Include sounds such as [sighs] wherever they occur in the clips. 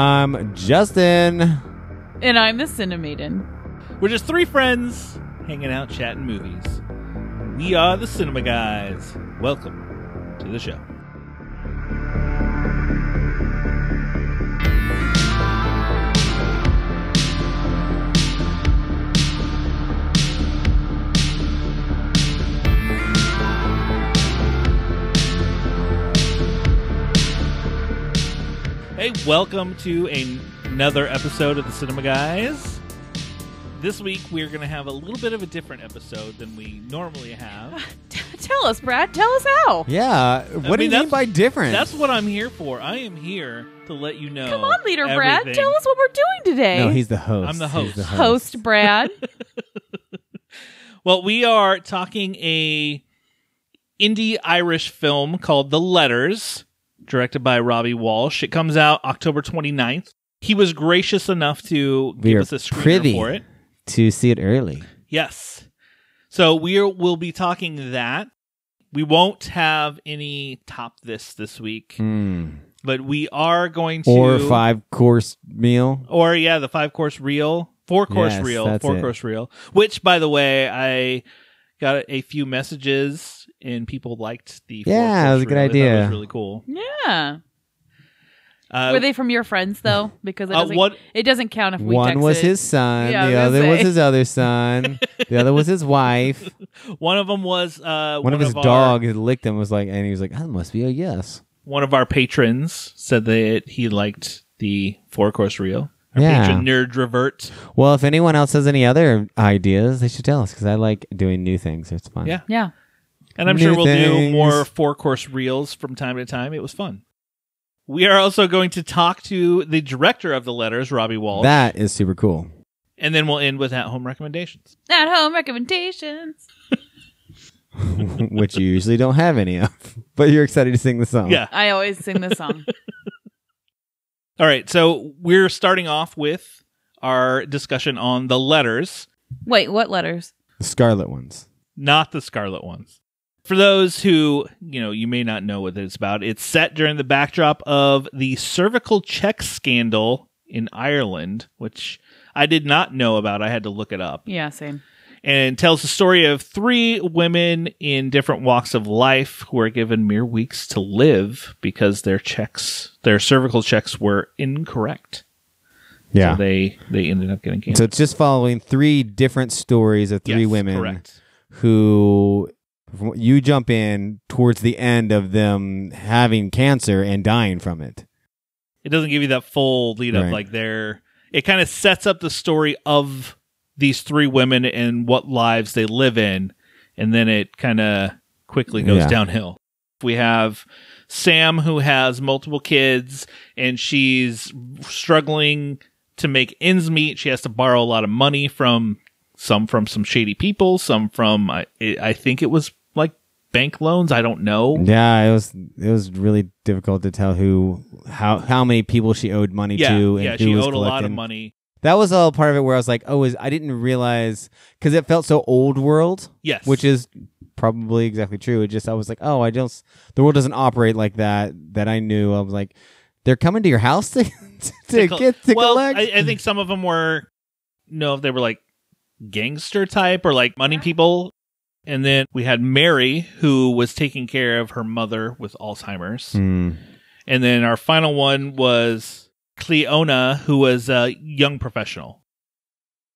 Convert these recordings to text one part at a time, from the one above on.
I'm Justin. And I'm the Cinemaiden. We're just three friends hanging out chatting movies. We are the Cinema Guys. Welcome to the show. Welcome to a- another episode of the Cinema Guys. This week we're going to have a little bit of a different episode than we normally have. [laughs] Tell us, Brad. Tell us how. Yeah. What do mean, you mean that's- by different? That's what I'm here for. I am here to let you know. Come on, leader Brad. everything. Tell us what we're doing today. no, he's the host. I'm the He's host. host Brad. [laughs] Well, we are talking a indie Irish film called The Letters, directed by Robbie Walsh. It comes out October 29th. He was gracious enough to We give us a screener for it. to see it early. Yes. So we will be talking that. We won't have any top this this week, Hmm. but we are going to Or five course meal. or yeah, the five course reel, four course Yes, reel, four it. course reel. Which, by the way, I got a few messages and people liked the. four Yeah, it was a good reel. They thought It idea. was really cool. yeah. Uh, Were they from your friends though? [laughs] Because it uh, doesn't, what? it doesn't count if we One text was it. his son. Yeah, I the was gonna other was say. his other son. the other was his wife. [laughs] One of them was uh, One, of his our, dogs licked him. Was like, and he was like, "That must be a yes." One of our patrons said that he liked the four course reel. Our Yeah. patron nerd revert. Well, if anyone else has any other ideas, they should tell us because I like doing new things. It's fun. Yeah. Yeah. And I'm New sure we'll do more four course reels from time to time. It was fun. We are also going to talk to the director of the letters, Robbie Walsh. that is super cool. and then we'll end with at home recommendations. At home recommendations. [laughs] which you usually don't have any of, but you're excited to sing the song. Yeah. I always sing this song. [laughs] [laughs] All right. So we're starting off with our discussion on the letters, Wait, what letters? the Scarlet ones. not the scarlet ones. For those who, you know, you may not know what it's about, it's set during the backdrop of the cervical check scandal in Ireland, which I did not know about. I had to look it up. Yeah, same. and tells the story of three women in different walks of life who are given mere weeks to live because their checks, their cervical checks were incorrect. Yeah. So they they ended up getting so it's just following three different stories of three Yes, women Correct. who you jump in towards the end of them having cancer and dying from it. It doesn't give you that full lead up Right. like they're it kind of sets up the story of these three women and what lives they live in and then it kind of quickly goes Yeah. downhill. We have Sam who has multiple kids and she's struggling to make ends meet. She has to borrow a lot of money from some from some shady people, some from I, I think it was bank loans. I don't know. Yeah, it was it was really difficult to tell who how how many people she owed money Yeah, to and yeah, who she was owed a lot of money. That was all part of it where I was like, oh, is I didn't realize because it felt so old world, Yes, which is probably exactly true. It just I was like, oh, I just the world doesn't operate like that. That I knew. I was like, they're coming to your house [laughs] to to, col- get to well, collect. I, I think some of them were no, if they were like gangster type or like money people. And then we had Mary, who was taking care of her mother with Alzheimer's. Hmm. And then our final one was Cleona, who was a young professional.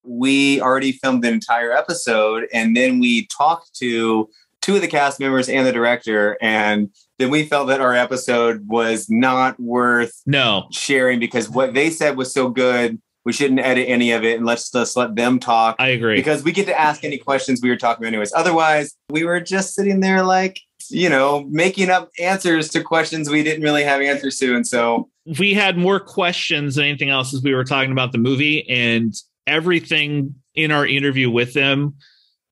we already filmed the entire episode and then we talked to two of the cast members and the director and then we felt that our episode was not worth No. sharing because what they said was so good we shouldn't edit any of it and let's just let them talk. I agree. because we get to ask any questions we were talking about anyways. Otherwise we were just sitting there like you know making up answers to questions we didn't really have answers to. And so we had more questions than anything else as we were talking about the movie and everything in our interview with them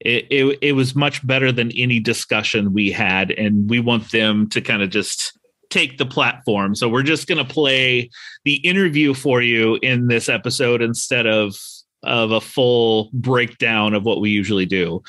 it, it, it was much better than any discussion we had. And we want them to kind of just take the platform so we're just going to play the interview for you in this episode instead of of a full breakdown of what we usually do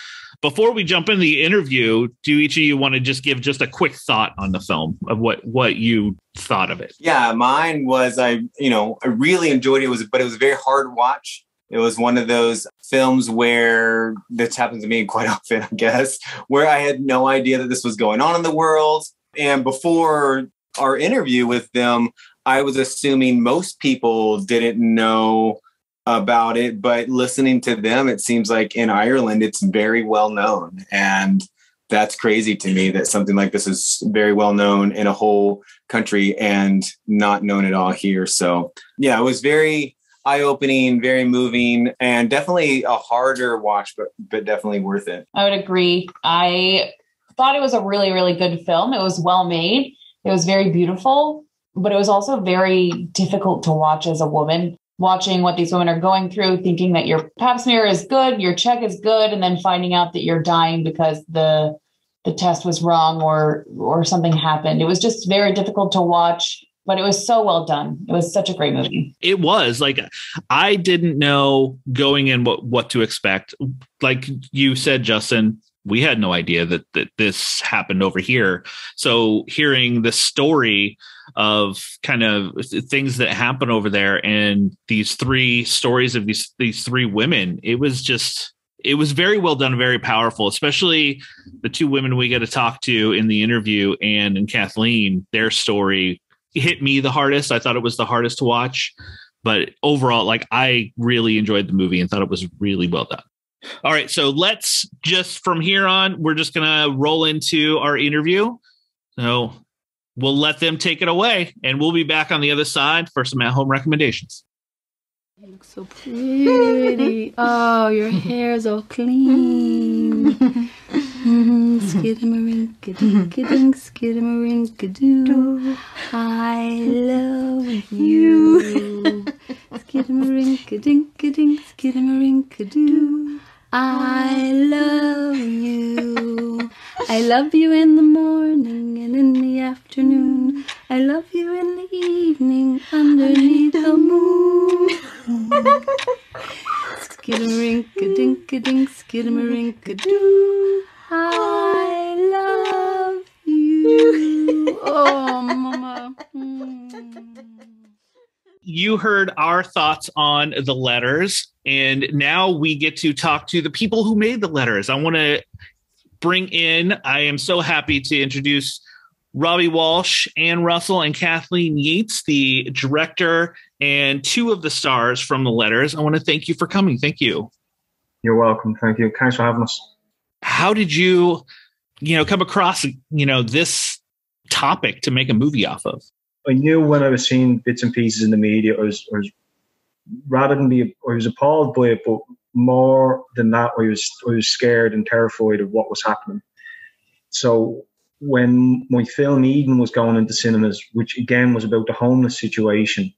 before we jump into the interview do each of you want to just give just a quick thought on the film of what what you thought of it. Yeah, mine was I, you know, I really enjoyed it. it was but it was a very hard watch. It was one of those films where this happens to me quite [laughs] often, I guess, where I had no idea that this was going on in the world. And before our interview with them, I was assuming most people didn't know about it, but listening to them, it seems like in Ireland it's very well known. And that's crazy to me that something like this is very well known in a whole country and not known at all here. So, yeah, it was very eye opening, very moving, and definitely a harder watch, but but definitely worth it. I would agree. I thought it was a really, really good film. It was well made. It was very beautiful, but it was also very difficult to watch as a woman. Watching what these women are going through, thinking that your pap smear is good, your check is good, and then finding out that you're dying because the the test was wrong or or something happened. It was just very difficult to watch, but it was so well done. It was such a great movie. It was like I didn't know going in what what to expect. Like you said, Justin, we had no idea that that this happened over here. So hearing the story of kind of things that happen over there and these three stories of these these three women, it was just it was very well done, very powerful, especially the two women we get to talk to in the interview, and Kathleen. Their story hit me the hardest. I thought it was the hardest to watch, but overall, like I really enjoyed the movie and thought it was really well done. All right, so let's just from here on, we're just gonna roll into our interview. So we'll let them take it away, and we'll be back on the other side for some at-home recommendations. You look so pretty. Oh, your hair's all clean. Mm-hmm. Skidamarinka-dinka-dink, skidamarinka-doo. I love you. [laughs] Skidamarinka-dinka-dink, skidamarinka-doo. I love you. I love you in the morning and in the afternoon. I love you in the evening underneath the moon. [laughs] Skidamarinka-dinka-dink, skidamarinka-doo. I love you. Oh, mama. Mm. You heard our thoughts on the letters, and now we get to talk to the people who made the letters. I want to bring in, I am so happy to introduce Robbie Walsh, Ann Russell, and Kathleen Yeates, the director and two of the stars from the letters. I want to thank you for coming. Thank you. You're welcome. Thank you. Thanks for having us. How did you, you know, come across, you know, this topic to make a movie off of? I knew when I was seeing bits and pieces in the media, I was, I was rather than be, I was appalled by it, but more than that, I was, I was scared and terrified of what was happening. So when my film Eden was going into cinemas, which again was about the homeless situation,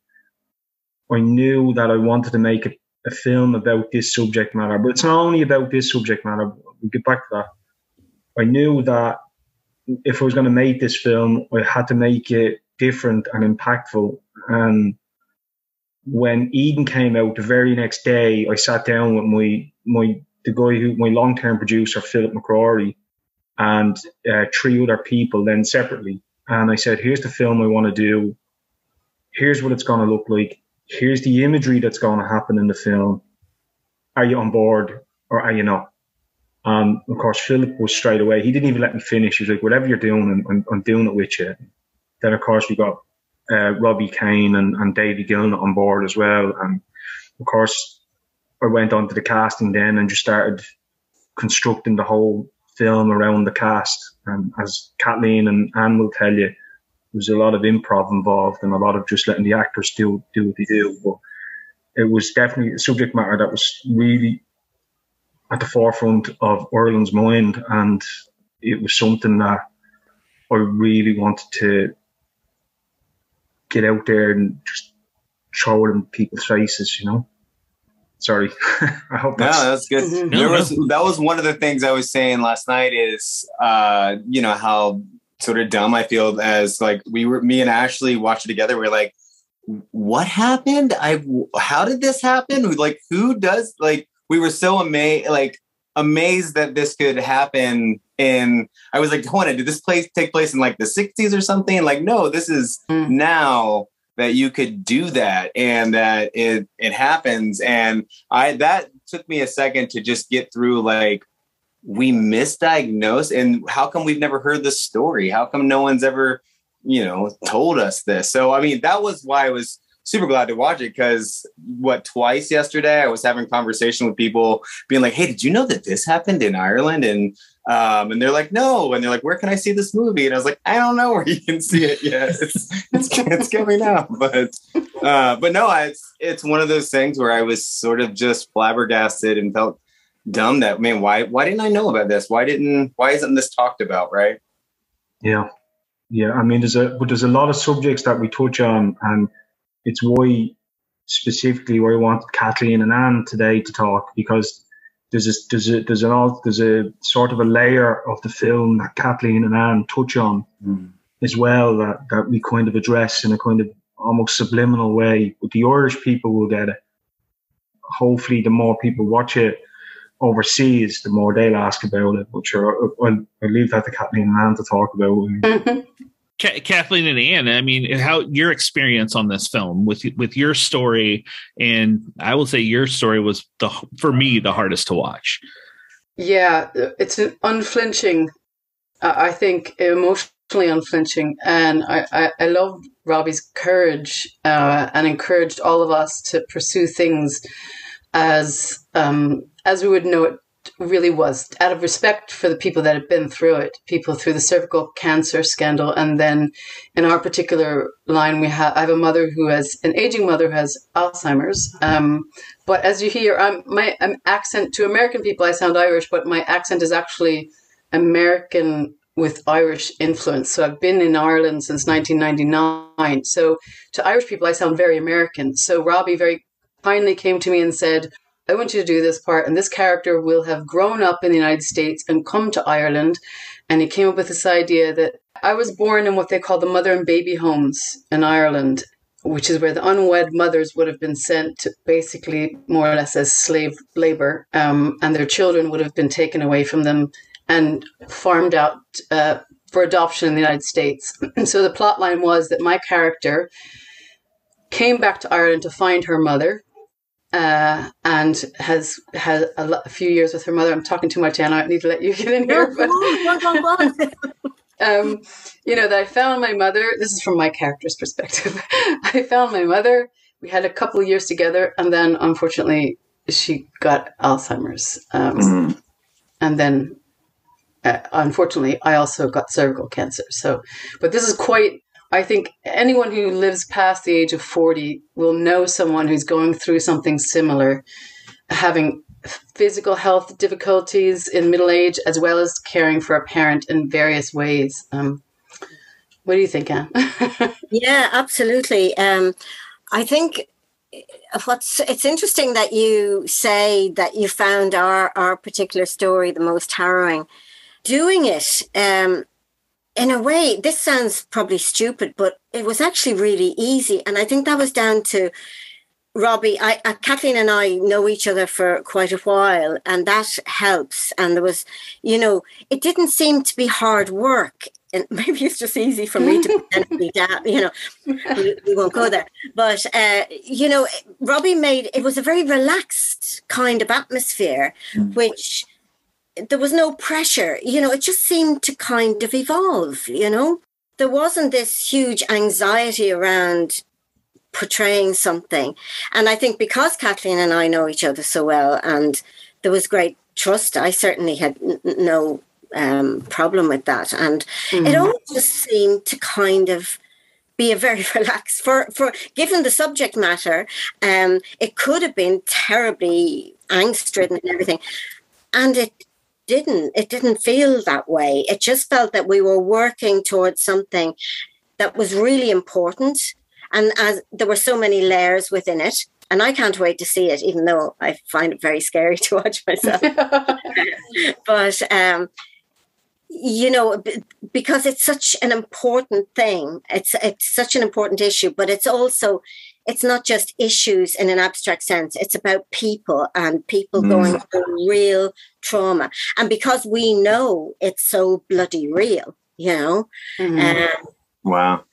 I knew that I wanted to make a, a film about this subject matter. But it's not only about this subject matter. We'll get back to that. I knew that if I was going to make this film, I had to make it different and impactful. And when Eden came out the very next day, I sat down with my my the guy who my long term producer Philip McCrory and uh, three other people then separately, and I said, "Here's the film I want to do. Here's what it's going to look like. Here's the imagery that's going to happen in the film. Are you on board or are you not?" And of course, Philip was straight away. He didn't even let me finish. He was like, "Whatever you're doing, I'm, I'm doing it with you." Then of course we got uh, Robbie Kane and, and Davey Gilnett on board as well. And of course, I went on to the casting then and just started constructing the whole film around the cast. And as Kathleen and Ann will tell you, there was a lot of improv involved and a lot of just letting the actors do do what they do. But it was definitely a subject matter that was really at the forefront of Ireland's mind, and it was something that I really wanted to get out there and just throw it in people's faces, you know. Sorry, [laughs] I hope No, that's, that's good. No, There was, that was one of the things I was saying last night is, uh, you know, how sort of dumb I feel as like we were, me and Ashley watched it together. We are like, what happened? I, how did this happen? Like, who does, like, we were so amazed. Like, amazed that this could happen. And I was like, Juana, did this place take place in like the 60s or something? Like, no, this is Mm. now that you could do that and that it it happens. And I that took me a second to just get through like we misdiagnosed and how come we've never heard this story? How come no one's ever, you know, told us this? So I mean, that was why I was super glad to watch it because what twice yesterday I was having conversation with people being like, "Hey, did you know that this happened in Ireland?" and um, and they're like, "No," and they're like, "Where can I see this movie?" And I was like, "I don't know where you can see it yet. It's it's, it's coming out." [laughs] But uh, but no, it's it's one of those things where I was sort of just flabbergasted and felt dumb that man, why why didn't I know about this? Why didn't why isn't this talked about? Right? Yeah, yeah. I mean, there's a but there's a lot of subjects that we touch on, and it's why specifically why I wanted Kathleen and Ann today to talk because there's a there's a there's an all there's a sort of a layer of the film that Kathleen and Ann touch on hmm. as well that that we kind of address in a kind of almost subliminal way. But the Irish people will get it. Hopefully, the more people watch it overseas, the more they'll ask about it. But sure, I'll, I'll leave that to Kathleen and Ann to talk about. [laughs] Ka- Kathleen and Ann, I mean, how your experience on this film with with your story, and I will say your story was the for me the hardest to watch. Yeah, it's an unflinching, I think, emotionally unflinching. And I, I, I love Robbie's courage uh, and encouraged all of us to pursue things as um, as we would know it really was, out of respect for the people that had been through it, people through the cervical cancer scandal. And then in our particular line, we have I have a mother who has an aging mother who has Alzheimer's. Um, but as you hear, I'm, my um, accent to American people, I sound Irish, but my accent is actually American with Irish influence. So I've been in Ireland since 1999. So to Irish people, I sound very American. So Robbie very kindly came to me and said, I want you to do this part, and this character will have grown up in the United States and come to Ireland. And he came up with this idea that I was born in what they call the mother and baby homes in Ireland, which is where the unwed mothers would have been sent basically more or less as slave labor, um, and their children would have been taken away from them and farmed out uh, for adoption in the United States. [clears throat] so the plot line was that my character came back to Ireland to find her mother. Uh, and has had a, lo- a few years with her mother. I'm talking too much, Anna. I need to let you get in here. But [laughs] um, you know, that I found my mother. This is from my character's perspective. [laughs] I found my mother. We had a couple of years together, and then unfortunately, she got Alzheimer's. Um, And then, uh, unfortunately, I also got cervical cancer. So, but this is quite. I think anyone who lives past the age of 40 will know someone who's going through something similar, having physical health difficulties in middle age, as well as caring for a parent in various ways. Um, what do you think, Ann? [laughs] Yeah, absolutely. Um, I think what's it's interesting that you say that you found our our particular story the most harrowing. Doing it, um, in a way, this sounds probably stupid, but it was actually really easy, and I think that was down to Robbie. I, uh, Kathleen and I know each other for quite a while, and that helps. And there was, you know, it didn't seem to be hard work. And [laughs] maybe it's just easy for me to [laughs] pretend be down, you know, we, we won't go there. But, uh, you know, Robbie made it was a very relaxed kind of atmosphere, which there was no pressure. You know, it just seemed to kind of evolve, you know. There wasn't this huge anxiety around portraying something. And I think because Kathleen and I know each other so well and there was great trust, I certainly had n- no um, problem with that. And it all just seemed to kind of be a very [laughs] relaxed for for given the subject matter um it could have been terribly angst ridden and everything and it didn't it didn't feel that way. It just felt that we were working towards something that was really important and as there were so many layers within it and i can't wait to see it even though i find it very [laughs] scary to watch myself. [laughs] But um you know because it's such an important thing it's it's such an important issue but it's also it's not just issues in an abstract sense. It's about people and people Mm. going through real trauma. And because we know it's so bloody real, you know, Mhm. um, Wow.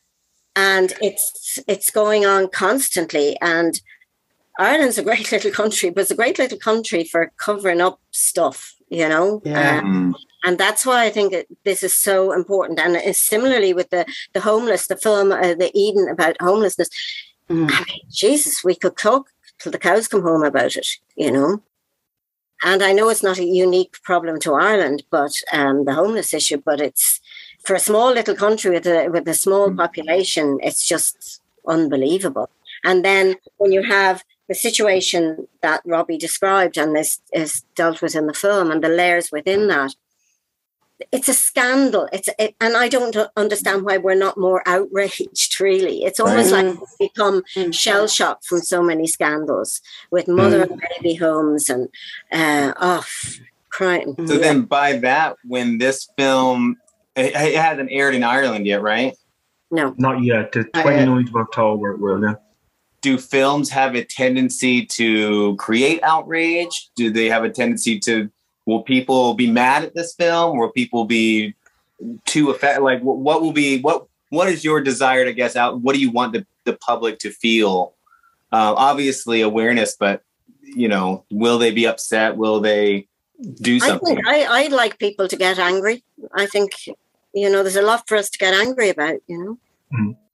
and it's it's going on constantly. And Ireland's a great [laughs] little country, but it's a great little country for covering up stuff, you know. Yeah. Um, Mm. and that's why I think it, this is so important. And similarly with the the homeless, the film, uh, the Eden about homelessness. Mhm. I mean, Jesus, we could talk till the cows come home about it, you know. And I know it's not a unique problem to Ireland, but um, the homeless issue. But it's for a small little country with a with a small population, it's just unbelievable. And then when you have the situation that Robbie described and this is dealt with in the film, and the layers within that, it's a scandal. It's it, and I don't understand why we're not more outraged. Really, it's almost Right. like we've become Mm. shell shocked from so many scandals with mother and baby homes and uh, off crime. So then, by that, when this film it, it hasn't aired in Ireland yet, right? No, Not yet. The Not yet. 29th of October, will yeah. Do films have a tendency to create outrage? Do they have a tendency to? Will people be mad at this film? Will people be too affected? Like, what, what will be what? What is your desire to guess out? What do you want the, the public to feel? Uh, obviously, awareness, but you know, will they be upset? Will they do I something? think I I'd like people to get angry. I think you know there's a lot for us to get angry about. You know.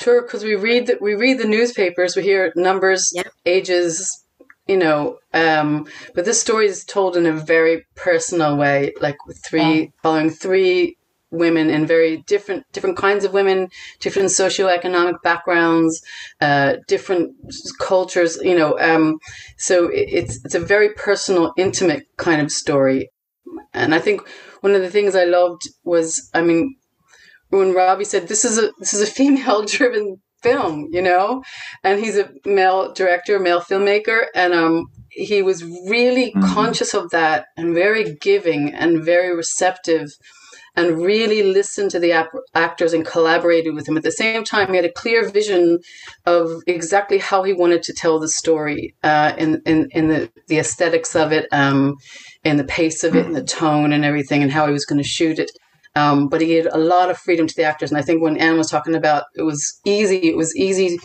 Sure, because we read the, we read the newspapers, we hear numbers, Yeah. ages, you know. Um, but this story is told in a very personal way, like with three following three women in very different different kinds of women, different socioeconomic backgrounds, uh, different cultures, you know. Um, so it, it's it's a very personal, intimate kind of story, and I think one of the things I loved was, I mean, when Robbie said this is a this is a female driven film, you know, and he's a male director, male filmmaker, and um he was really Mhm. conscious of that and very giving and very receptive and really listened to the ap- actors and collaborated with them at the same time he had a clear vision of exactly how he wanted to tell the story uh, in, in, in the, the aesthetics of it um, in the pace of it and the tone and everything and how he was going to shoot it um, but he gave a lot of freedom to the actors. And I think when Ann was talking about it was easy, it was easy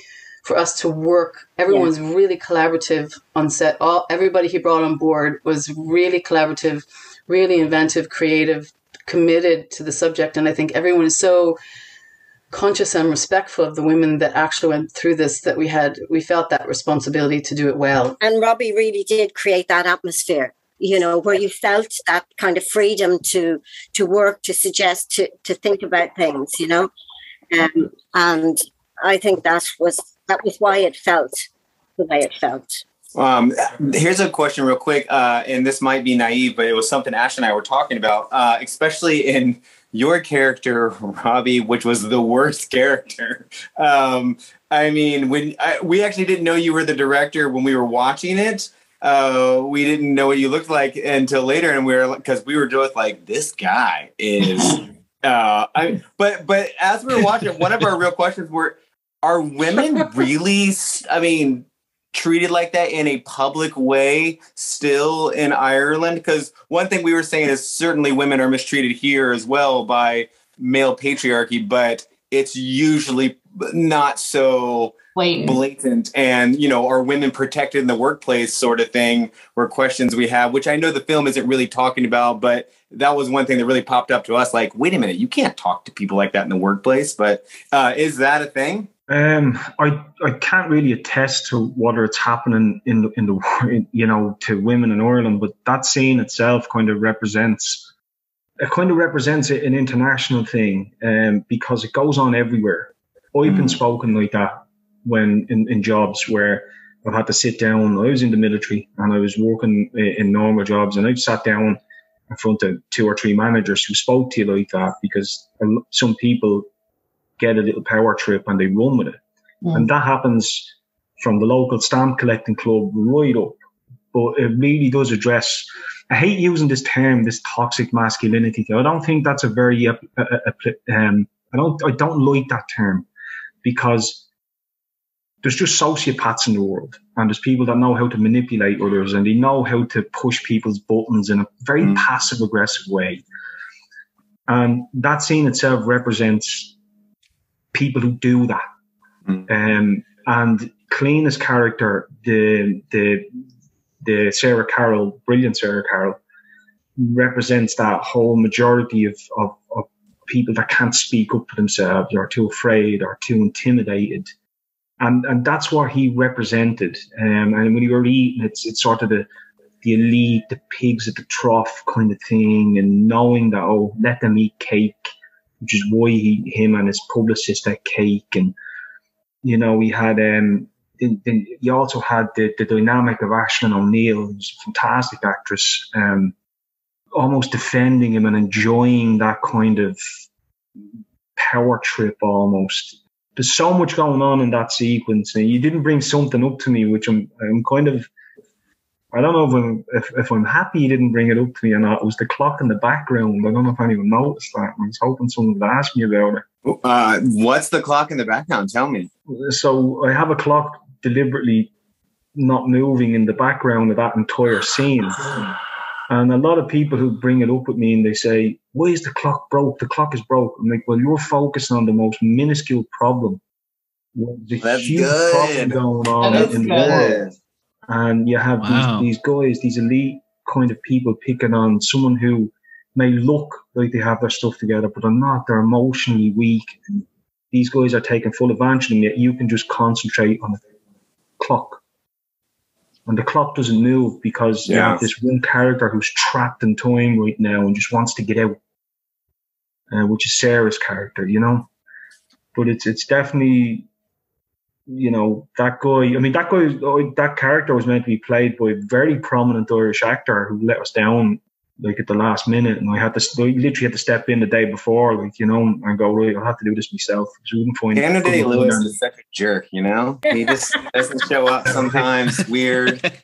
for us to work. Everyone was really collaborative on set. All everybody he brought on board was really collaborative, really inventive, creative, committed to the subject. And I think everyone is so conscious and respectful of the women that actually went through this that we had we felt that responsibility to do it well. And Robbie really did create that atmosphere, you know, where you felt that kind of freedom to to work, to suggest, to to think about things, you know. Um, and I think that was that was why it felt the way it felt. Um, here's a question, real quick, uh, and this might be naive, but it was something Ash and I were talking about, uh, especially in your character, Robbie, which was the worst character. Um, I mean, when I, we actually didn't know you were the director when we were watching it. Uh, we didn't know what you looked like until later, and we were because we were both like, "This guy is." [laughs] Uh, I but but as we were watching, one of our real questions were, "Are women really?" I mean, treated like that in a public way still in Ireland? Because one thing we were saying is certainly women are mistreated here as well by male patriarchy, but it's usually not so Wait, blatant. And you know are women protected in the workplace sort of thing were questions we have which i know the film isn't really talking about but that was one thing that really popped up to us like wait a minute you can't talk to people like that in the workplace but uh, is that a thing? Um, I I can't really attest to whether it's happening in the in the in, you know to women in Ireland, but that scene itself kind of represents it kind of represents an international thing, um, because it goes on everywhere. I've been spoken like that when in, in jobs where I've had to sit down. I was in the military and I was working in normal jobs, and I've sat down in front of two or three managers who spoke to you like that because some people get a little power trip and they run with it. Mm. And that happens from the local stamp collecting club right up. But it really does address, I hate using this term, this toxic masculinity. thing. I don't think that's a very, uh, uh, uh, um, I don't, I don't like that term because there's just sociopaths in the world, and there's people that know how to manipulate others, and they know how to push people's buttons in a very Mm. passive aggressive way. And that scene itself represents people who do that. Mm. Um, and Clean's character, the the the Sarah Carroll, brilliant Sarah Carroll, represents that whole majority of, of, of people that can't speak up for themselves, or too afraid, or too intimidated. And and that's what he represented. Um, and when you were eating, it's it's sort of the the elite, the pigs at the trough kind of thing, and knowing that oh, let them eat cake, which is why he, him and his publicist ate cake, and you know we had um, then you also had the the dynamic of Ashlyn O'Neill, who's a fantastic actress, um, almost defending him and enjoying that kind of power trip almost. There's so much going on in that sequence, and you didn't bring something up to me, which I'm I'm kind of I don't know if I'm if, if I'm happy you didn't bring it up to me or not. It was the clock in the background. I don't know if anyone noticed that. I was hoping someone would ask me about it. Uh, what's the clock in the background? Tell me. So I have a clock deliberately not moving in the background of that entire scene. [sighs] [clears throat] And a lot of people who bring it up with me and they say, Why is the clock broke? The clock is broke. I'm like, Well, you're focusing on the most minuscule problem. There's a That's huge good. problem going on That is in the good. world. And you have Wow. these, these guys, these elite kind of people picking on someone who may look like they have their stuff together, but they're not. They're emotionally weak. These guys are taking full advantage of them, yet you can just concentrate on the clock. And the clock doesn't move because you have this one character who's trapped in time right now and just wants to get out, uh, which is Sarah's character, you know. But it's it's definitely, you know, that guy. I mean, that guy, oh, that character was meant to be played by a very prominent Irish actor who let us down like at the last minute, and I had to I literally had to step in the day before, like you know, and go right. I'll have to do this myself because we wouldn't find. Daniel Day couldn't Lewis find is such a jerk, you know? He just [laughs] doesn't show up sometimes. Weird. [laughs]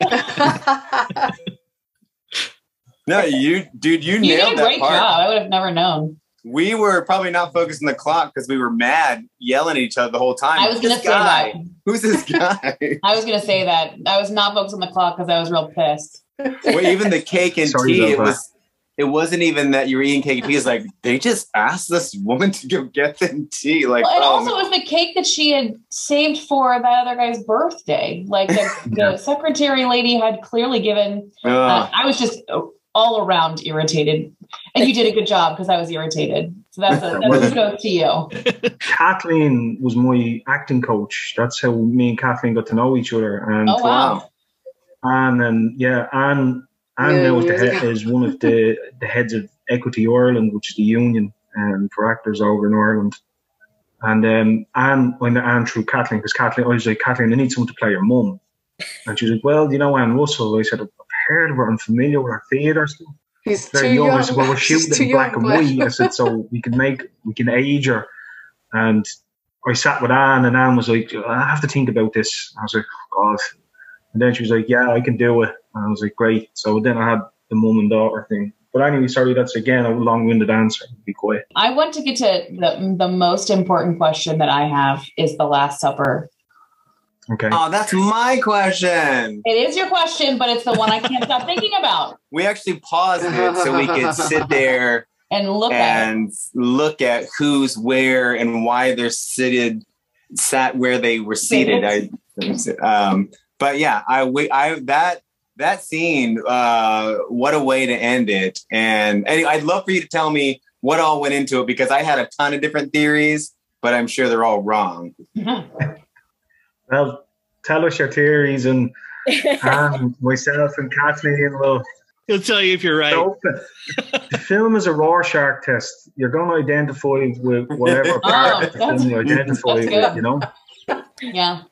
No, you, dude, you, You did nailed that great part. job. I would have never known. We were probably not focused on the clock because we were mad, yelling at each other the whole time. I was going to This say guy, that. Who's this [laughs] guy? I was going to say that. I was not focused on the clock because I was real pissed. Well, even the cake and Sorry tea. It that. was. It wasn't even that you were eating cake and tea. It's like they just asked this woman to go get them tea. Like, Well, and oh, also, it was the cake that she had saved for that other guy's birthday. Like the, [laughs] the secretary lady had clearly given. man. Uh, I was just all around irritated, and you did a good job because I was irritated. So that's a, [laughs] that's a kudos to you. [laughs] Kathleen was my acting coach. That's how me and Kathleen got to know each other. And Oh wow! Ann and yeah, Ann Ann Yeah, now is, the head, is one of the, the heads of Equity Ireland, which is the union um, for actors over in Ireland. And um, Ann, I met Ann through Kathleen because Kathleen, I was like, Kathleen, I need someone to play your mum. And she was like, Well, you know Ann Russell. I said, I've heard of her. I'm familiar with her theatre stuff. He's too Very young. young. I said, Well, we're shooting it in black young, and white. I said, So we can make, we can age her. And I sat with Ann, and Ann was like, I have to think about this. I was like, oh, God. And then she was like, Yeah, I can do it. And I was like, Great. So then I had the mum and daughter thing. But anyway, sorry, that's again a long winded answer. Be quiet. I want to get to the the most important question that I have is the Last Supper. Okay. oh, that's my question. It is your question, but it's the one I can't stop thinking about [laughs] We actually paused it so we could sit there and look at and look at who's where and why they're seated sat where they were seated. I, um, but yeah, I we I that that scene. Uh, what a way to end it! And, and I'd love for you to tell me what all went into it because I had a ton of different theories, but I'm sure they're all wrong. [laughs] Well, tell us your theories, and Ann, [laughs] myself, and Kathleen will He'll tell you if you're right. the film is a Rorschach test. You're going to identify with whatever [laughs] part of the Oh, film you identify with, you know? yeah.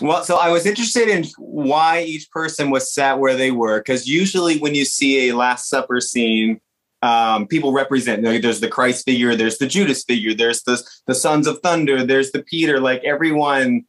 Well, so I was interested in why each person was sat where they were, because usually when you see a Last Supper scene, um, people represent. Like, there's the Christ figure, there's the Judas figure, there's the the Sons of Thunder, there's the Peter. Like everyone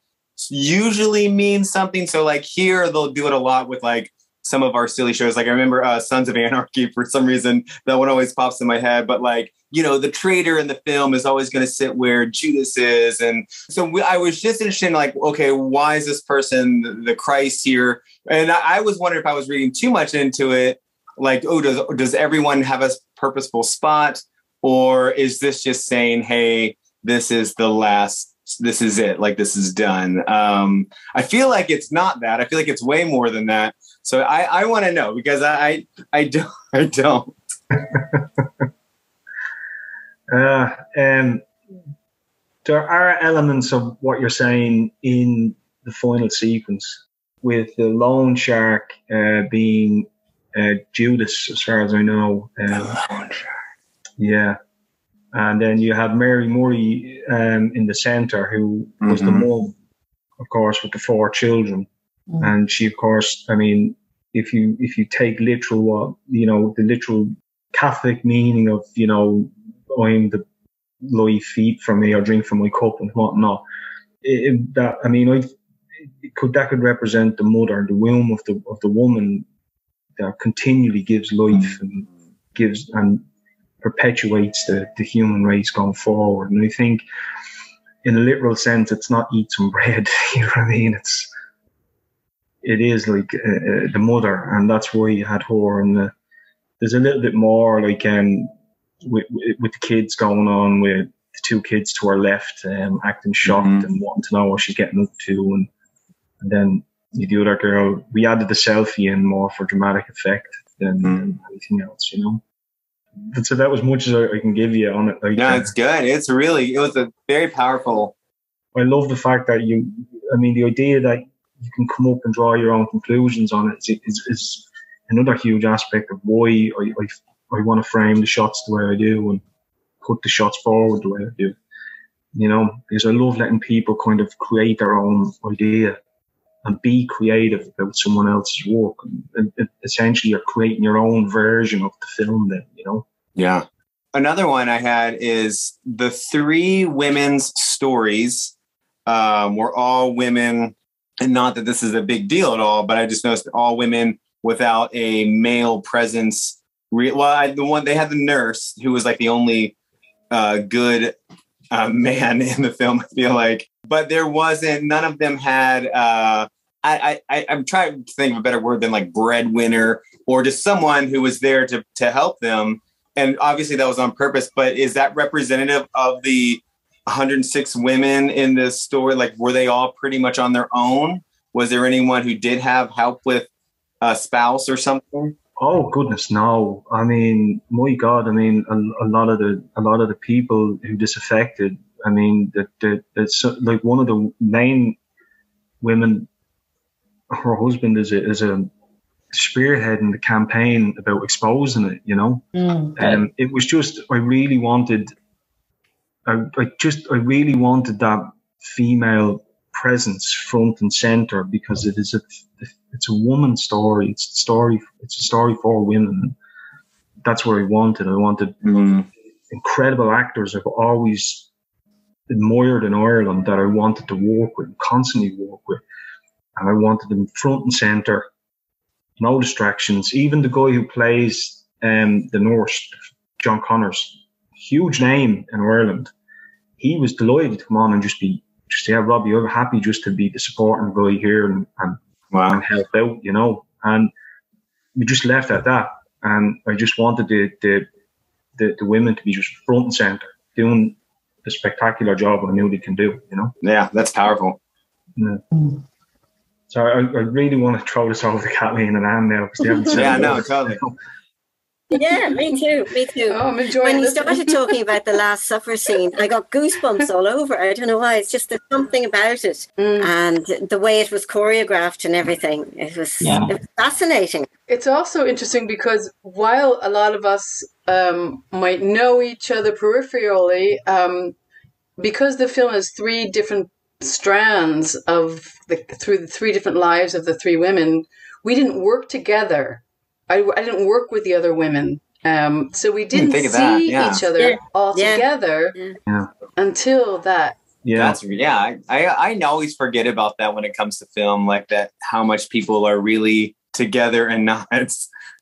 usually means something. So like here, they'll do it a lot with like some of our silly shows. Like I remember uh, Sons of Anarchy for some reason that one always pops in my head. But like you know, the traitor in the film is always going to sit where Judas is. And so we, I was just interested in like, okay, why is this person the, the Christ here? And I, I was wondering if I was reading too much into it. Like, oh, does, does everyone have a purposeful spot? Or is this just saying, hey, this is the last this is it like this is done um i feel like it's not that i feel like it's way more than that so i i want to know because i i don't i don't [laughs] [laughs] Uh, um, there are elements of what you're saying in the final sequence, with the loan shark uh, being uh, Judas, as far as I know. Um, yeah. And then you have Mary Murray um, in the center, who was the Mhm. mom, of course, with the four children. And she, of course, I mean, if you if you take literal, uh, you know, the literal Catholic meaning of, you know, I'm the lie feed from me or drink from my cup and whatnot. It, that I mean, I could that could represent the mother, the womb of the of the woman that continually gives life and gives and perpetuates the, the human race going forward. And I think, in a literal sense, it's not eat some bread. [laughs] You know what I mean? It's it is like uh, uh, the mother, and that's why you had her. And the, there's a little bit more like um with, with the kids going on with the two kids to our left, um, acting shocked Mhm. and wanting to know what she's getting up to, and, and then you the other girl. We added the selfie in more for dramatic effect than, than anything else, you know. That's about as much as I, I can give you on it. Like, no uh, it's good it's really it was a very powerful I love the fact that you, I mean, the idea that you can come up and draw your own conclusions on it is, is, is another huge aspect of why I, I, I want to frame the shots the way I do and put the shots forward the way I do. You know, because I love letting people kind of create their own idea and be creative about someone else's work. And, and essentially, you're creating your own version of the film then, you know? Yeah. Another one I had is the three women's stories um, were all women, and not that this is a big deal at all, but I just noticed all women without a male presence. Re- well, I, the one they had the nurse who was like the only uh, good uh, [laughs] man in the film. I feel like, but there wasn't. None of them had. Uh, I, I I'm trying to think of a better word than like breadwinner or just someone who was there to to help them and obviously that was on purpose but is that representative of the 106 women in this story like were they all pretty much on their own was there anyone who did have help with a spouse or something Oh goodness, no! I mean, my God! I mean, a, a lot of the a lot of the people who this affected. I mean, that that it's like one of the main women. Her husband is a is a spearheading the campaign about exposing it. You know, Mm, um, it was just I really wanted. I, I just I really wanted that female presence front and center because it is a it's a woman's story. It's a story. It's a story for women. That's what I wanted. I wanted incredible actors I've always admired in Ireland that I wanted to work with, constantly work with, and I wanted them front and center. No distractions. Even the guy who plays um, the nurse, John Connors, huge name in Ireland. He was delighted to come on and just be, just yeah, Robbie, I'm happy just to be the supporting guy here and, and wow and help out, you know. And we just left at that. And I just wanted the the, the, the women to be just front and center, doing the spectacular job I knew they can do, you know. yeah that's powerful Yeah. So I, I really want to throw this [laughs] over to Kathleen and Ann now because they haven't said yeah no totally [laughs] Yeah, me too. Me too. Oh, I'm enjoying when you started talking about the [laughs] Last Supper scene, I got goosebumps all over. I don't know why. It's just there's something about it, Mm. and the way it was choreographed and everything. It was, Yeah. it was fascinating. It's also interesting because while a lot of us um, might know each other peripherally, um, because the film has three different strands of the through the three different lives of the three women, we didn't work together. I, I didn't work with the other women, um, so we didn't think of see that, yeah. each other Yeah. all Yeah. together Yeah. until that. Yeah. That's yeah. I, I I always forget about that when it comes to film, like that. How much people are really together and not. [laughs]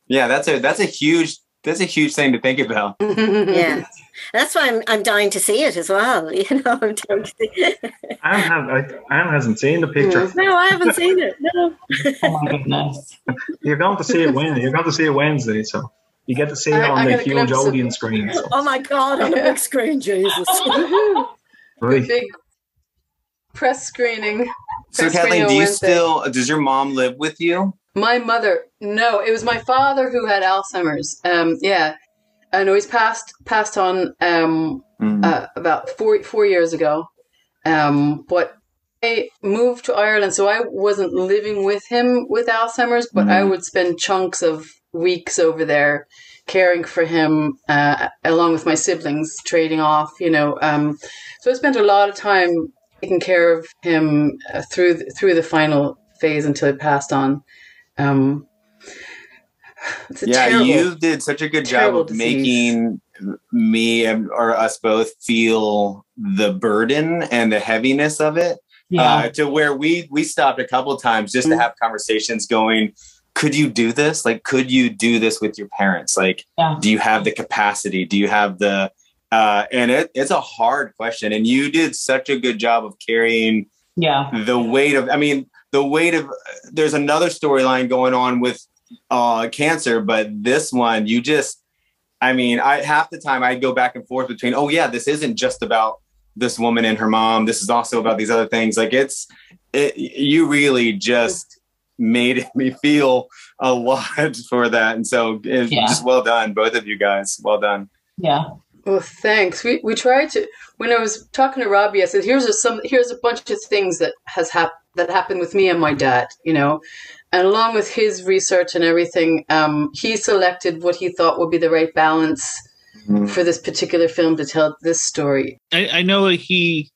Yeah, that's a that's a huge that's a huge thing to think about. [laughs] yeah. That's why I'm I'm dying to see it as well. [laughs] You know, I'm dying to see it. Ann, have, I, Ann hasn't seen the picture. Mm. No, I haven't seen it. No. [laughs] Oh my goodness. You're going to see it Wednesday. You're going to see it Wednesday, so you get to see it I- on I the huge up Odeon screen. So. Oh my god, on a big screen, Jesus. Right. Big press screening. So Press screening Kathleen, on do you Wednesday. still does your mom live with you? My mother, no, it was my father who had Alzheimer's. Um, yeah, I know he's passed passed on um, Mm. uh, about four four years ago. Um, but I moved to Ireland, so I wasn't living with him with Alzheimer's, but I Mhm. would spend chunks of weeks over there caring for him, uh, along with my siblings, trading off. You know, um, so I spent a lot of time taking care of him uh, through the, through the final phase until he passed on. Um, it's a yeah, terrible, you did such a good job of disease. making me and- or us both feel the burden and the heaviness of it. Yeah. Uh, to where we we stopped a couple times just to Mhm. have conversations going. Could you do this? Like, could you do this with your parents? Like, Yeah. do you have the capacity? Do you have the uh, and it, it's a hard question, and you did such a good job of carrying yeah. the weight of i mean the weight of there's another storyline going on with uh cancer but this one you just i mean i half the time i go back and forth between oh yeah this isn't just about this woman and her mom. This is also about these other things. Like it's it, you really just made [laughs] me feel a lot [laughs] for that. And so it's Yeah. just well done both of you guys. Well done. Yeah. Well, thanks. We we tried to. When I was talking to Robbie, I said, "Here's a, some. Here's a bunch of things that has hap- that happened with me and my dad. You know, and along with his research and everything, um, he selected what he thought would be the right balance for this particular film to tell this story. I, I know he,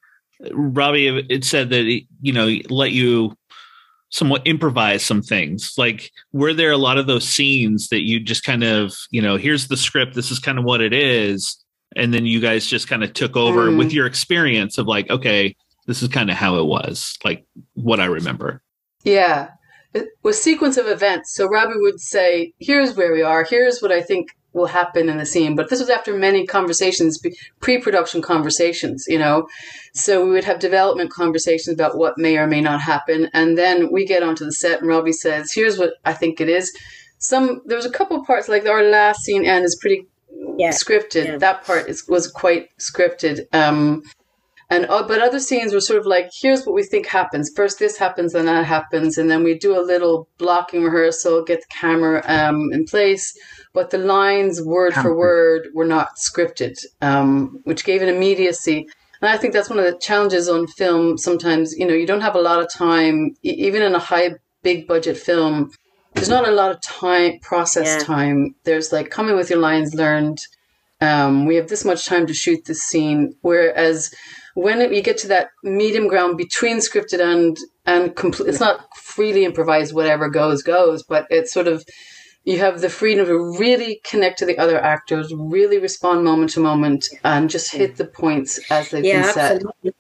Robbie, it said that he, you know let you somewhat improvise some things. Like, were there a lot of those scenes that you just kind of, you know, here's the script, this is kind of what it is, and then you guys just kind of took over Mm. with your experience of like, okay, this is kind of how it was, like what I remember. Yeah. It was sequence of events. So Robbie would say, here's where we are. Here's what I think will happen in the scene. But this was after many conversations, pre-production conversations, you know. So we would have development conversations about what may or may not happen. And then we get onto the set and Robbie says, here's what I think it is. Some, there was a couple parts, like our last scene, and is pretty Yeah. scripted. Yeah. That part is, was quite scripted. Um, and uh, but other scenes were sort of like, here's what we think happens. First, this happens, then that happens, and then we do a little blocking rehearsal, get the camera um, in place. But the lines, word for word, were not scripted, um, which gave an immediacy. And I think that's one of the challenges on film. Sometimes, you know, you don't have a lot of time, e- even in a high, big budget film. There's not a lot of time, process Yeah. time. There's like coming with your lines learned. Um, we have this much time to shoot this scene. Whereas when it, you get to that medium ground between scripted and and complete, it's not freely improvised. Whatever goes goes, but it's sort of you have the freedom to really connect to the other actors, really respond moment to moment, and just hit the points as they've Yeah, been set. absolutely.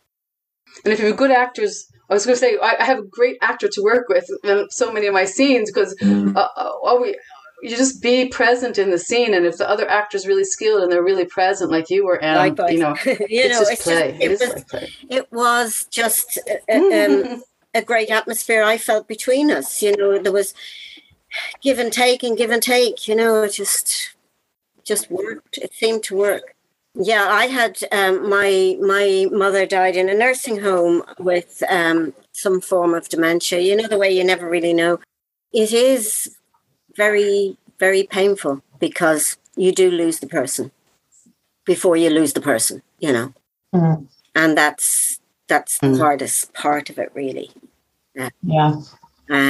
And if you have a good actors, I was going to say I, I have a great actor to work with in so many of my scenes because uh, uh, all we you just be present in the scene, and if the other actor's really skilled and they're really present, like you were, and Likewise. you know, [laughs] you it's know, just it's play. just, it is was, like play. it was just uh, um, a great atmosphere I felt between us. You know, there was give and take and give and take. You know, it just just worked. It seemed to work. Yeah, I had um, my my mother died in a nursing home with um, some form of dementia. You know, the way you never really know. It is very very painful because you do lose the person before you lose the person. You know Mhm. and that's that's the Mm. hardest part of it really Yeah.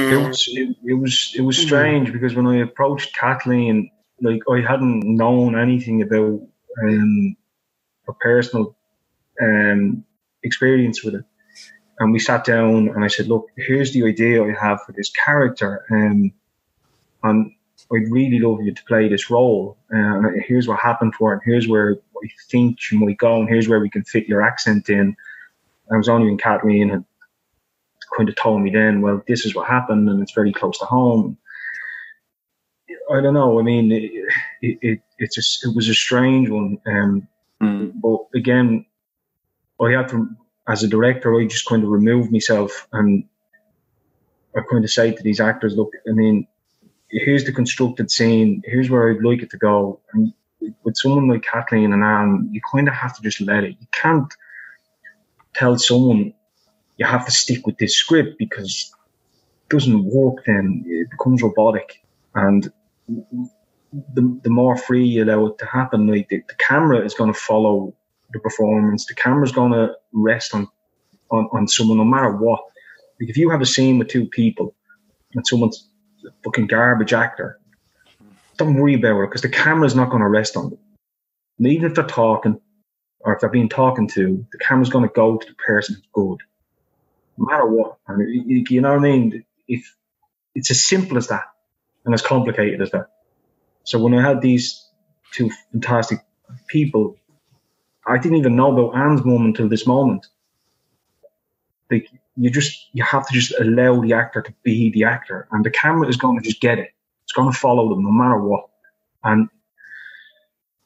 It um, was it, it was it was strange because when I approached Kathleen, like I hadn't known anything about um, her personal um, experience with it, and we sat down and I said, "Look, here's the idea I have for this character, um, and I'd really love you to play this role. Uh, and here's what happened to it. and here's where I think you might go, and here's where we can fit your accent in." I was only when Kathleen had kind of told me then, well, this is what happened and it's very close to home. I don't know. I mean, it, it, it it's just it was a strange one. Um, Mm. but again, I had to, as a director, I just kind of remove myself and I kind of say to these actors, look, I mean, here's the constructed scene. Here's where I'd like it to go. And with someone like Kathleen and Ann, you kind of have to just let it. You can't tell someone you have to stick with this script because it doesn't work. Then it becomes robotic, and the the more free you allow it to happen, like the, the camera is going to follow the performance. The camera's going to rest on, on on someone no matter what. Like if you have a scene with two people and someone's a fucking garbage actor, don't worry about it because the camera's not going to rest on them. And even if they're talking or if they're being talking to, the camera's going to go to the person who's good, no matter what. And you, you know what I mean? If it's as simple as that and as complicated as that. So when I had these two fantastic people, I didn't even know about Ann's mum until this moment. Like you just you have to just allow the actor to be the actor, and the camera is going to just get it. It's going to follow them no matter what. And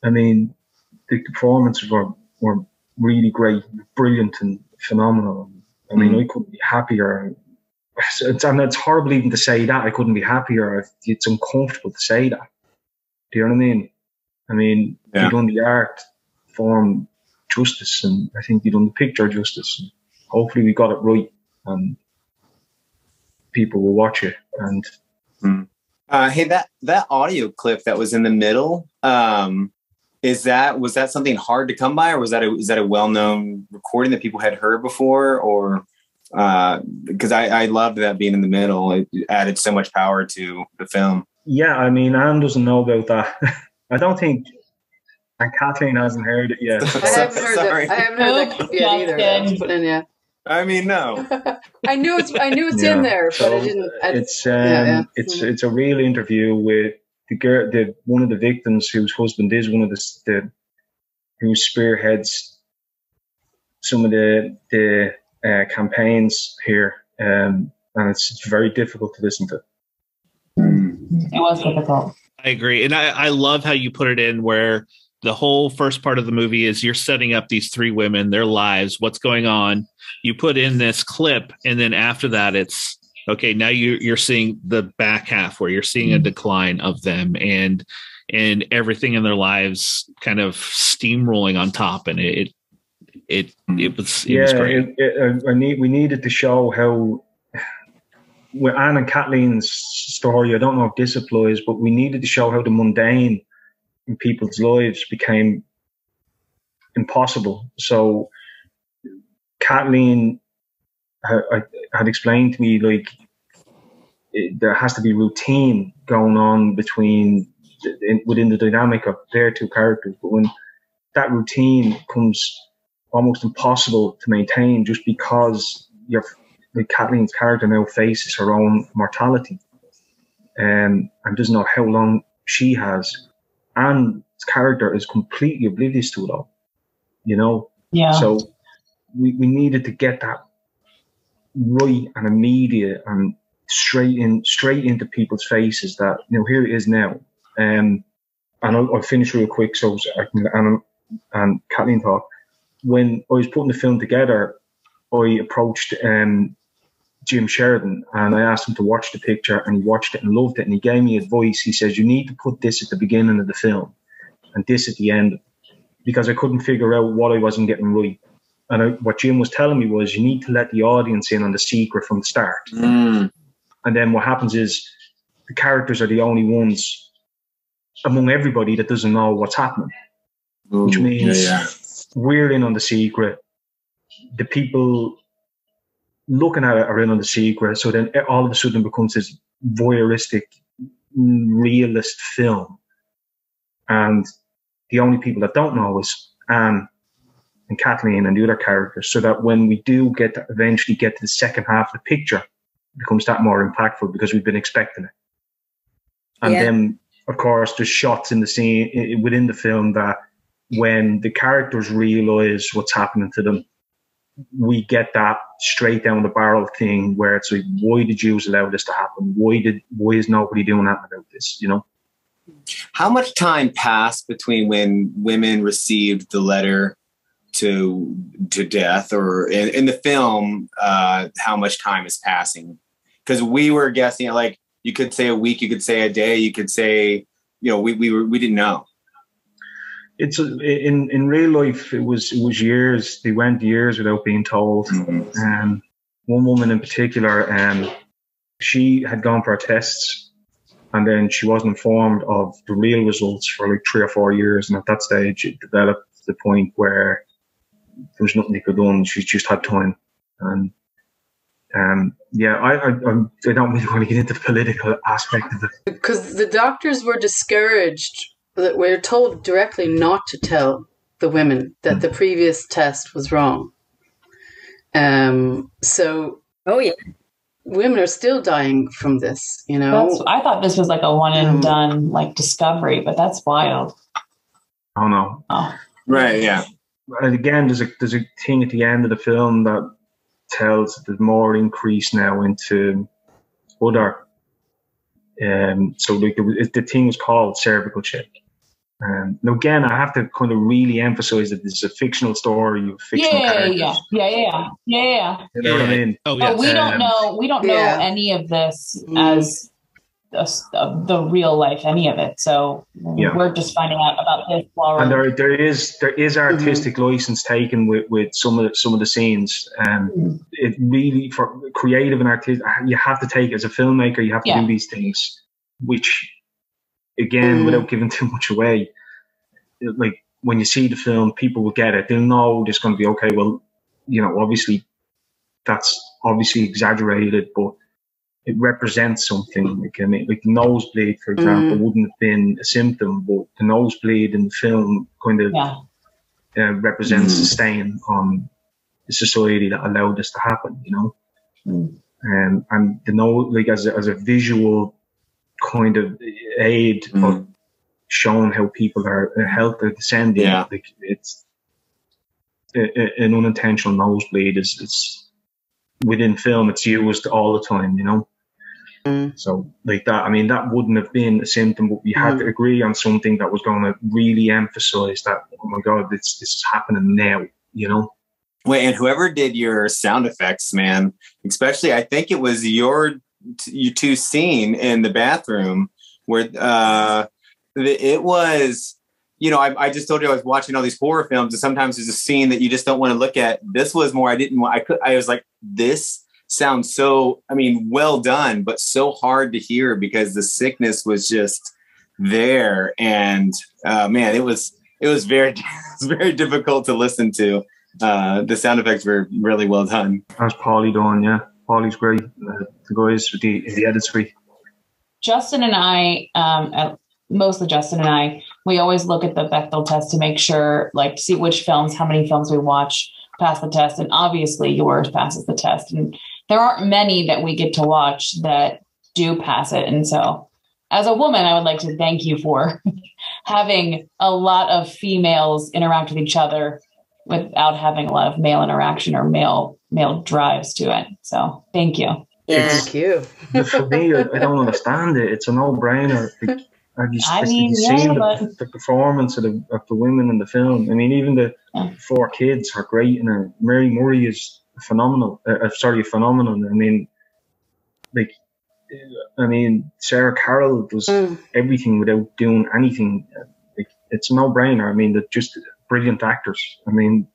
I mean, the performances were were really great, brilliant, and phenomenal. I mean, I mm-hmm. couldn't be happier. It's, and it's horrible even to say that. I couldn't be happier. It's uncomfortable to say that. Do you know what I mean? I mean, Yeah. you done the art form justice, and I think you done the picture justice. Hopefully, we got it right, and people will watch it. And Uh, hey, that that audio clip that was in the middle, um, is that was that something hard to come by, or was that a, is that a well known recording that people had heard before, or because I, I loved that being in the middle, it added so much power to the film. Yeah, I mean, Ann doesn't know about that. [laughs] I don't think, and Kathleen hasn't heard it yet. [laughs] I haven't heard Sorry. that. I haven't heard that clip yet either. Justin. That's put in yet. I mean, no, [laughs] I knew it's. I knew it's Yeah. in there, but So I didn't. I, it's um, yeah, yeah. it's it's a real interview with the girl, the one of the victims whose husband is one of the, the who spearheads some of the the uh, campaigns here, um, and it's, it's very difficult to listen to. It was difficult. I agree. And I, I love how you put it in where the whole first part of the movie is you're setting up these three women, their lives, what's going on. You put in this clip, and then after that, it's okay. Now you, you're seeing the back half where you're seeing a mm-hmm. decline of them and and everything in their lives kind of steamrolling on top, and it it it was it yeah, was great. it, it, I I need we needed to show how with Ann and Kathleen's story. I don't know if this applies, but we needed to show how the mundane in people's lives became impossible. So Kathleen had, explained to me like there has to be routine going on between in, within the dynamic of their two characters, but when that routine becomes almost impossible to maintain just because your like Kathleen's character now faces her own mortality um, and doesn't know how long she has. Ann's character is completely oblivious to it all, you know? Yeah. So we, we needed to get that right and immediate and straight in straight into people's faces that you know here it is now. Um, and I'll, I'll finish real quick so I can and, and Kathleen talk. When I was putting the film together, I approached um, Jim Sheridan and I asked him to watch the picture and he watched it and loved it and he gave me advice. He says you need to put this at the beginning of the film and this at the end because I couldn't figure out what I wasn't getting right. And I, what Jim was telling me was you need to let the audience in on the secret from the start. Mm. And then what happens is the characters are the only ones among everybody that doesn't know what's happening, which Ooh, means yeah, we're in on the secret. The people looking at it on the secret. So then all of a sudden it becomes this voyeuristic, realist film. And the only people that don't know is Ann and Kathleen and the other characters. So that when we do get to eventually get to the second half of the picture, it becomes that more impactful because we've been expecting it. And Yeah. then, of course, there's shots in the scene within the film that when the characters realize what's happening to them, we get that straight down the barrel thing where it's like, why did Jews allow this to happen? Why did why is nobody doing that about this? You know? How much time passed between when women received the letter to to death, or in, in the film, uh, how much time is passing? Because we were guessing, like you could say a week, you could say a day, you could say, you know, we we were we didn't know. It's in in real life. It was it was years. They went years without being told. Mhm. Um, one woman in particular, um, she had gone for her tests, and then she wasn't informed of the real results for like three or four years. And at that stage, it developed to the point where there was nothing they could do. She just had time, and um, yeah, I, I I'm, I don't really want to get into the political aspect of it. because the doctors were discouraged that we're told directly not to tell the women that the previous test was wrong. Um, so Oh yeah. women are still dying from this, you know. That's, I thought this was like a one Um, and done like discovery, but that's wild. I don't know. Oh, Right? Yeah. and again, there's a there's a thing at the end of the film that tells there's more increase now into other. Um, so like it, was- the thing was called CervicalCheck. Um, now again, I have to kind of really emphasize that this is a fictional story of fictional yeah, yeah, characters. yeah, yeah, yeah, yeah, yeah. You know what I mean? Oh But yes. we don't Um, know. We don't know Yeah. any of this Mm. as a s- of the real life, any of it. So Yeah. we're just finding out about this while And there, there is there is artistic license taken with, with some of the, some of the scenes. Um, Mhm. it really for creative and artistic, you have to take as a filmmaker, you have to Yeah. do these things, which again, Mm. without giving too much away, it- like when you see the film, people will get it. They'll know it's going to be okay. Well, you know, obviously that's obviously exaggerated, but it represents something. Like, I mean, like the nosebleed, for example, wouldn't have been a symptom, but the nosebleed in the film kind of Yeah. uh, represents Mhm. a stain on the society that allowed this to happen, you know? Mm. Um, and the no, like as a, as a visual kind of aid of Mhm. showing how people are uh, health are descending, Yeah. like it's a- an unintentional nosebleed is, is within film, it's used all the time, you know? Mm. So like that, I mean, that wouldn't have been a symptom, but we had to agree on something that was going to really emphasize that, oh my God, this, this is happening now, you know? Wait, and whoever did your sound effects, man, especially I think it was your you two scene in the bathroom where uh it was you know I, I just told you I was watching all these horror films and sometimes there's a scene that you just don't want to look at. This was more I didn't want I could I was like this sounds so I mean well done but so hard to hear because the sickness was just there and uh, man it was it was very [laughs] it was very difficult to listen to uh, the sound effects were really well done. How's Paulie doing? Yeah, Paulie's great. Uh, the guys with the, the editry. Justin and I, um, mostly Justin and I, we always look at the Bechdel test to make sure, like, see which films, how many films we watch pass the test, and obviously yours passes the test. And there aren't many that we get to watch that do pass it. And so, as a woman, I would like to thank you for [laughs] having a lot of females interact with each other without having a lot of male interaction or male male drives to it. So, thank you. Yeah. Thank you. For me, I, I don't understand it. It's a no-brainer. Like, have you, I have mean, you yeah, seen the, but- the performance of the, of the women in the film? I mean, even the Yeah. four kids are great, and uh, Mary Murray is phenomenal. Uh, uh, sorry, phenomenal. I mean, like, I mean, Sarah Carroll does Mm. everything without doing anything. Uh, Like, it's a no-brainer. I mean, they're just brilliant actors. I mean,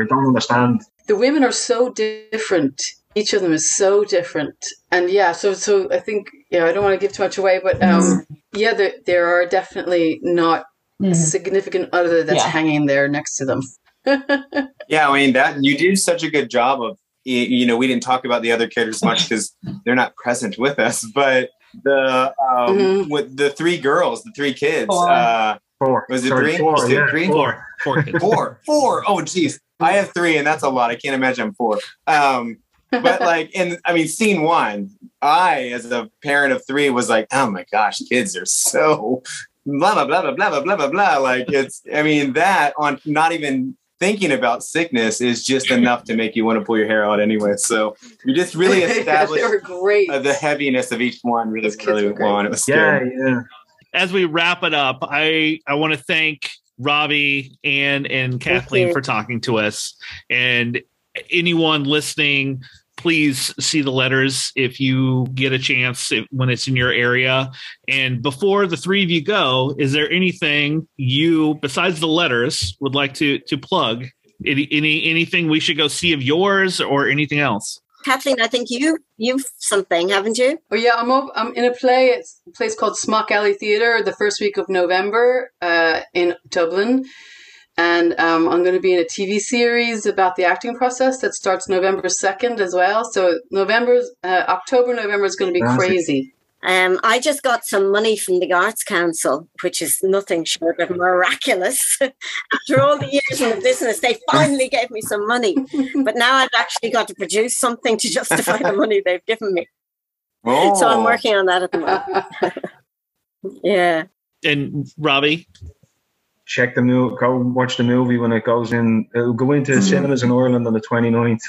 I don't understand. the women are so different. Each of them is so different, and yeah. So, so I think yeah. I don't want to give too much away, but um, yeah, there there are definitely not Mhm. significant other that's Yeah. hanging there next to them. [laughs] Yeah, I mean that you do such a good job of you know we didn't talk about the other characters much because they're not present with us, but the um, Mhm. with the three girls, the three kids. Four. Uh, Four. Was it three? Four, yeah, three? Four. Four. four. four. Oh, geez. I have three, and that's a lot. I can't imagine four. Um, but [laughs] like, and I mean, scene one, I, as a parent of three, was like, oh my gosh, kids are so blah, blah, blah, blah, blah, blah, blah, blah. Like, it's, I mean, that on not even thinking about sickness is just enough to make you want to pull your hair out anyway. So you just really [laughs] established the heaviness of each one really, really well. It was scary. Yeah, yeah as we wrap it up, I I want to thank Robbie, Ann, and Kathleen for talking to us. And anyone listening, please see the letters if you get a chance if, when it's in your area. And before the three of you go, is there anything you, besides the letters, would like to to plug? Any, any anything we should go see of yours or anything else? Kathleen, I think you you've something, haven't you? Oh yeah, I'm up, I'm in a play. It's a place called Smock Alley Theatre the first week of November uh, in Dublin, and um, I'm going to be in a TV series about the acting process that starts November second as well. So November's uh, October November is going to be Fantastic. crazy. Um, I just got some money from the Arts Council, which is nothing short of miraculous. [laughs] After all the years in the business, they finally gave me some money. But now I've actually got to produce something to justify the money they've given me. Oh. So I'm working on that at the moment. [laughs] Yeah. And Robbie, check the movie, go watch the movie when it goes in. It'll go into cinemas in Ireland on the 29th,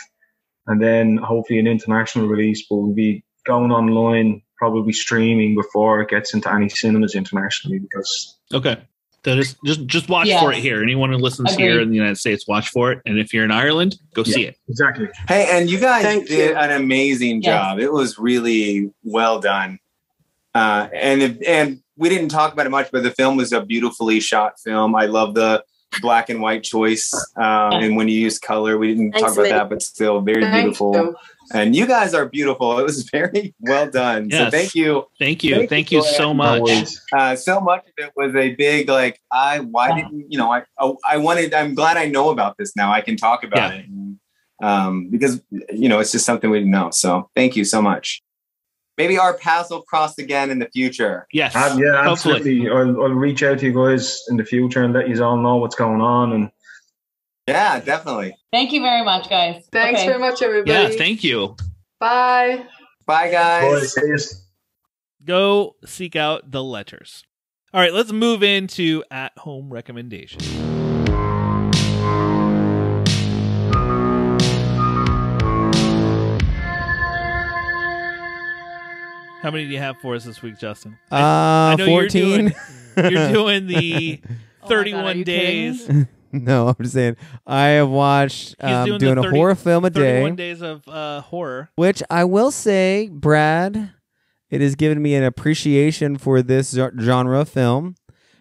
and then hopefully an international release but we'll be going online, probably streaming before it gets into any cinemas internationally because okay. So just just just watch Yeah. for it here. Anyone who listens here in the United States, watch for it. And if you're in Ireland, go see it. exactly. Hey, and you guys Thank did you. an amazing Yes. job. It was really well done. Uh, and if, and we didn't talk about it much, but the film was a beautifully shot film. I love the black and white choice, um, and when you use color, we didn't Thanks, talk about Lynn. that, but still very Thank beautiful. you. And you guys are beautiful. It was [laughs] very well done. So thank you. Thank you. Thank Thank you, you so much. Uh, so much of it was a big like I why didn't you know I oh, I wanted I'm glad I know about this now I can talk about Yeah. it um, because you know it's just something we didn't know so thank you so much maybe our paths will cross again in the future Yes. Uh, yeah, Hopefully. absolutely. I'll, I'll reach out to you guys in the future and let you all know what's going on. And yeah definitely Thank you very much, guys. Thanks Okay. very much, everybody. Yeah. Thank you. Bye. bye guys boys. Go seek out the letters. All right, let's move into at home recommendations. How many do you have for us this week, Justin? Uh, I know you're 14. You're doing the [laughs] Oh God, 31 days. [laughs] no, I'm just saying. I have watched He's um, doing doing, the a 30 horror film a day, 31 days of uh, horror. which I will say, Brad, it has given me an appreciation for this genre of film.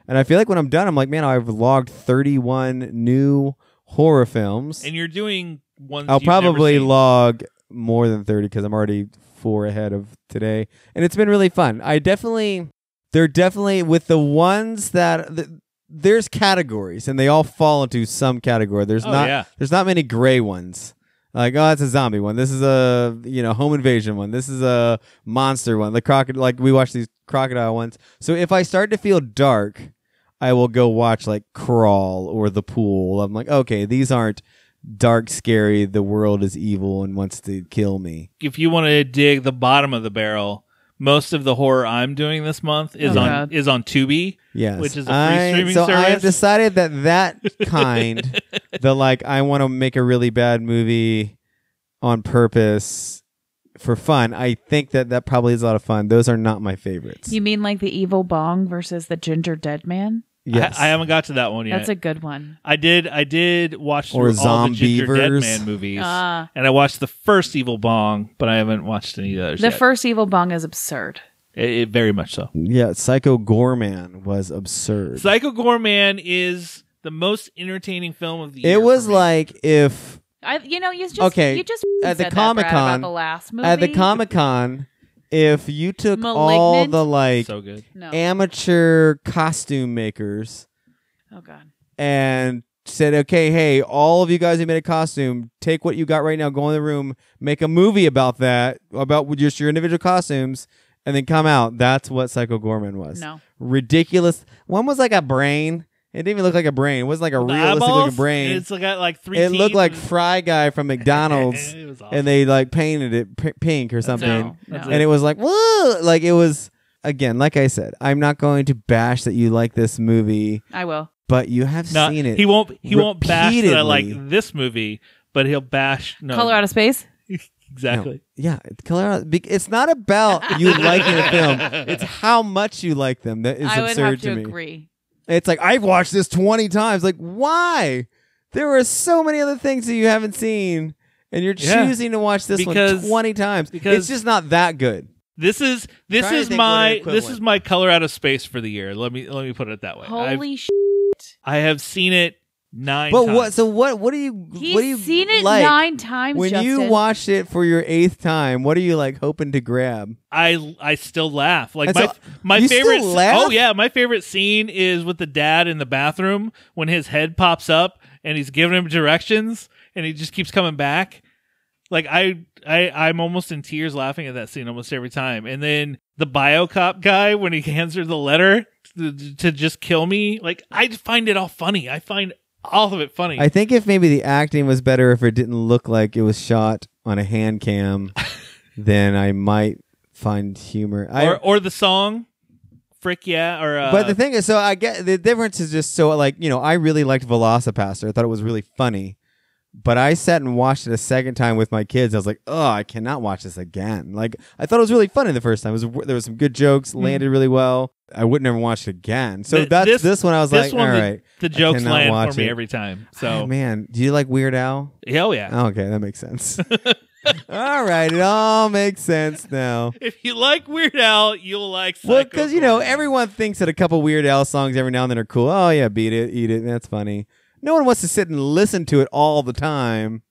And I feel like when I'm done, I'm like, man, I've logged 31 new horror films. And you're doing ones I'll you've never probably seen. log more than 30 because I'm already four ahead of today. And it's been really fun. I definitely, they're definitely with the ones that, the, there's categories and they all fall into some category. There's Oh, not, yeah. there's not many gray ones. Like, oh, that's a zombie one. This is a, you know, home invasion one. This is a monster one. The crocodile, like we watch these crocodile ones. So if I start to feel dark, I will go watch like Crawl or The Pool. I'm like, okay, these aren't dark, scary. The world is evil and wants to kill me. if you want to dig the bottom of the barrel, most of the horror I'm doing this month is Oh, on God. is on Tubi. Yes, Which is a free I- streaming so I have decided that that [laughs] kind, the like, I want to make a really bad movie on purpose for fun. I think that that probably is a lot of fun. Those are not my favorites. You mean like the evil bong versus the Gingerdead Man? Yes, I, I haven't got to that one yet. That's a good one. I did. I did watch Or through all the Gingerdead Man movies, Ah. and I watched the first Evil Bong, but I haven't watched any of the others. The yet. first evil bong is absurd. It, it- very much so. yeah. Psycho Goreman was absurd. Psycho Goreman is the most entertaining film of the year. it was for me. like if I, you know, you just Okay, You just at the said that, Comic-Con- the last movie at the Comic Con, if you took all Malignant? the like so good. No. amateur costume makers oh God. and said, okay, hey, all of you guys who made a costume, take what you got right now, go in the room, make a movie about that, about just your individual costumes, and then come out. That's what Psycho Goreman was. No. Ridiculous. One was like a brain. It didn't even look like a brain. It wasn't like a The realistic eyeballs, looking brain. It's got like three. It looked teeth like and- Fry Guy from [laughs] McDonald's, It was awesome. and they like painted it p- pink or something. No. That's no. And it was like, whoa! Like it was again, like I said, I'm not going to bash that you like this movie, I will. but you have No, seen it. he won't. He won't bash that I like this movie, but he'll bash. No, Color out of space. [laughs] exactly. Yeah, Colorado. bec- It's not about you liking a film. [laughs] It's how much you like them that is I would absurd have to to me. agree. It's like I've watched this twenty times. Like, why? There are so many other things that you haven't seen, and you're Yeah. choosing to watch this Because- one twenty times. because- it's just not that good. This is this is think what an my equivalent. this is my color out of space for the year. Let me let me put it that way. I've- Holy shit. I have seen it nine. But times. what? So what? What do you? He's what do you seen it like? nine times. When you Justin. watched it for your eighth time, what are you like hoping to grab? I I still laugh. Like And my so- my you still favorite. Oh, laugh? Oh yeah, my favorite scene is with the dad in the bathroom when his head pops up and he's giving him directions and he just keeps coming back. Like I I I'm almost in tears laughing at that scene almost every time. And then the biocop guy when he [laughs] hands her the letter to, to just kill me. Like I find it all funny. I find all of it funny. I think if maybe the acting was better, if it didn't look like it was shot on a hand cam, [laughs] then I might find humor. I, or or the song, frick yeah. Or uh, but the thing is, so I get the difference is just so like you know I really liked VelociPastor. I thought it was really funny, but I sat and watched it a second time with my kids. I was like, oh, I cannot watch this again. Like I thought it was really funny the first time. It was there was some good jokes, landed really well. I would never watch it again. So Th- that's this- this, one. I was this like, one, all the- right, the jokes cannot land for me it. every time. Oh, [sighs] So man, do you like Weird Al? hell yeah. Oh, okay, that makes sense. [laughs] all right, it all makes sense now. [laughs] If you like Weird Al, you'll like Psycho Well, because you know everyone thinks that a couple Weird Al songs every now and then are cool. Oh yeah, beat it, eat it. That's funny. No one wants to sit and listen to it all the time,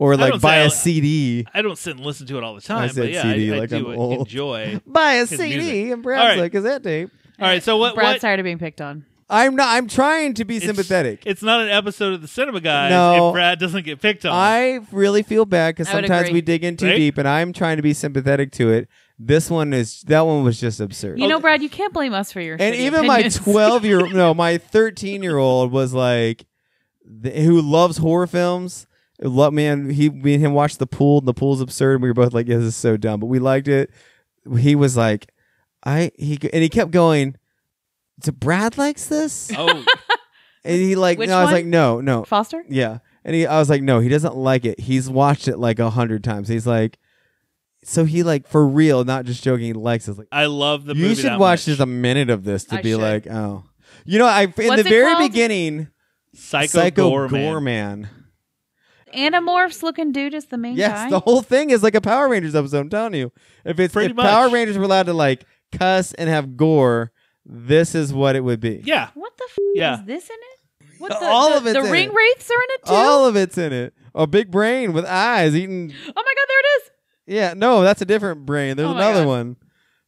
or like don't buy say a I- CD. I don't sit and listen to it all the time, I but said yeah, CD I, I like do I'm old. enjoy. [laughs] Buy a his CD music. and Brad's All right. like cassette tape. All right, so what? Brad's what tired of being picked on. I'm not. I'm trying to be it's- sympathetic. It's not an episode of the Cinema Guys No. if Brad doesn't get picked on. I really feel bad because I would sometimes agree. we dig in too Right? deep, and I'm trying to be sympathetic to it. This one is that one was just absurd. You know, Brad, you can't blame us for your. and shitty even my [laughs] 12 year no my 13 year old was like th- who loves horror films Lo- man he me and him watched the pool and the pool's absurd and we were both like yeah, this is so dumb but we liked it he was like i he and he kept going so brad likes this oh, [laughs] and he like Which no i was one? like no no Foster. yeah and he i was like no he doesn't like it he's watched it like a hundred times he's like so he like for real not just joking he likes it I like I love the you movie. should that watch much. just a minute of this to I be should. like, oh, you know, I in What's the it very called? beginning, Psycho, Psycho Goreman. Goreman. Animorphs looking dude is the main Yes, guy. the whole thing is like a Power Rangers episode. I'm telling you, if it's Pretty if Power much. Rangers were allowed to like cuss and have gore, this is what it would be. Yeah, what the f- Yeah. is this in it? What the, All the, of it's the in ring it. wraiths are in it too. All of it's in it. A big brain with eyes eating. [gasps] oh my god, there it is. Yeah, no, that's a different brain. There's Oh my another God. one.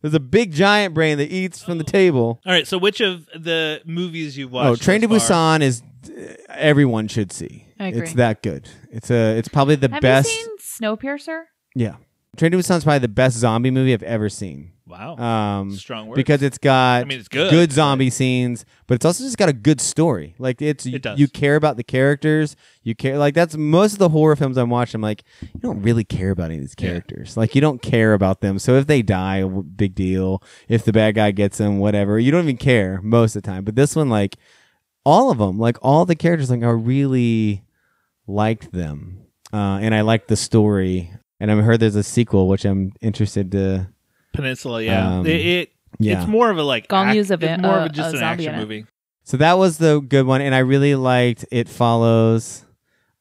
There's a big giant brain that eats from the oh. table. All right. So, which of the movies you've watched? Oh, Train to thus far- Busan is uh, everyone should see. I agree. It's that good. It's a. It's probably the Have best. you seen Snowpiercer? Yeah. Train to Busan is probably the best zombie movie I've ever seen. Wow. Um, Strong words. because it's got I mean, it's good. zombie scenes, but it's also just got a good story. Like it's It does. you care about the characters. You care like that's most of the horror films I'm watching. I'm like, you don't really care about any of these Yeah. characters. Like you don't care about them. So if they die, w- big deal. If the bad guy gets them, whatever. You don't even care most of the time. But this one, like all of them, like all the characters, like I really liked them, uh, and I liked the story. And I heard there's a sequel, which I'm interested to. Peninsula. Yeah. Um, it, it yeah. It's more of a like. Gong act- Yu's a it's va- more of uh, a, just a an action movie. So that was the good one, and I really liked It Follows.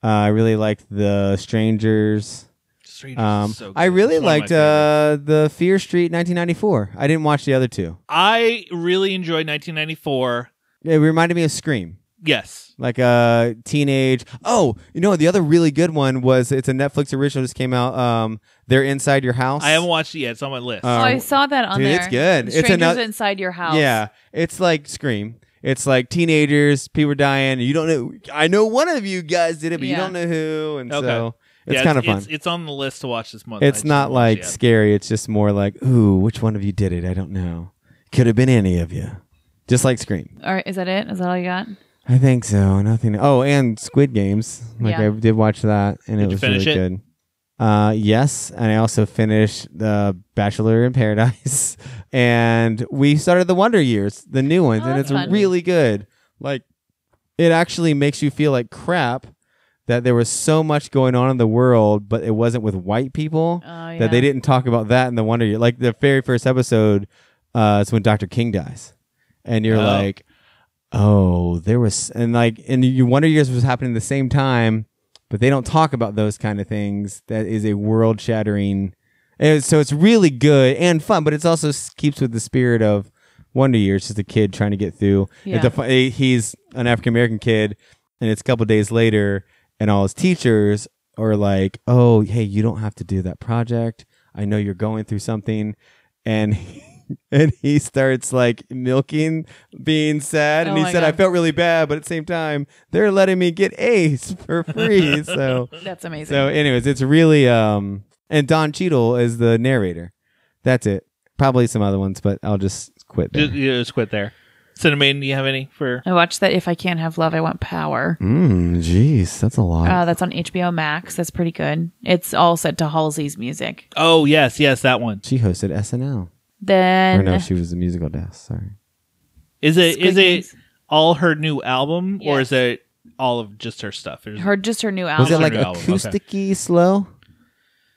Uh, I really liked The Strangers. Strangers Um, so good. I really It's one of my liked uh, the Fear Street 1994. I didn't watch the other two. I really enjoyed 1994. It reminded me of Scream, Yes. like a teenage. Oh, you know the other really good one was it's a Netflix original just came out. Um, They're inside your house. I haven't watched it yet. It's on my list. Uh, oh, I saw that on dude, there. it's good. It's Strangers ano- inside your house. Yeah, it's like Scream. It's like teenagers, people are dying. You don't know. I know one of you guys did it, but you don't know who, and Okay. so it's Yeah, kind of fun. It's, it's on the list to watch this month. It's not like it scary. It's just more like, ooh, which one of you did it? I don't know. Could have been any of you. Just like Scream. All right, is that it? Is that all you got? I think so. Nothing. Oh, and Squid Games. Like Yeah. I did watch that, and Did it you was finish really it? good. Uh, yes, and I also finished the Bachelor in Paradise, [laughs] and we started the Wonder Years, the new ones, Oh, and that's it's fun. really good. Like, it actually makes you feel like crap, that there was so much going on in the world, but it wasn't with white people Oh, yeah. that they didn't talk about that in the Wonder Year. Like the very first episode, uh, it's when Dr. King dies, and you're Oh. like, oh, there was, and like, and you Wonder Years was happening at the same time, but they don't talk about those kind of things. That is a world shattering. So it's really good and fun, but it also keeps with the spirit of Wonder Years. Just a kid trying to get through. Yeah. A eh, he's an African American kid, and it's a couple days later, and all his teachers are like, "Oh, hey, you don't have to do that project. I know you're going through something," and. [laughs] And he starts like milking being sad, and Oh he my said, "I felt really bad, but at the same time, they're letting me get A's [laughs] for free." [laughs] so That's amazing. so, anyways, it's really um, and Don Cheadle is the narrator. That's it. Probably some other ones, but I'll just quit there. Just, you just quit there. Cinnamon, do you have any for? I watched that. If I can't have love, I want power. Mm, jeez, that's a lot. Uh, that's on HBO Max. That's pretty good. It's all set to Halsey's music. Oh yes, yes, that one. she hosted SNL. Then or no, she was the musical desk. Sorry. Is it Squid is it all her new album or Yes. is it all of just her stuff? Is- her just her new album. Was it like new album, okay. acousticy slow?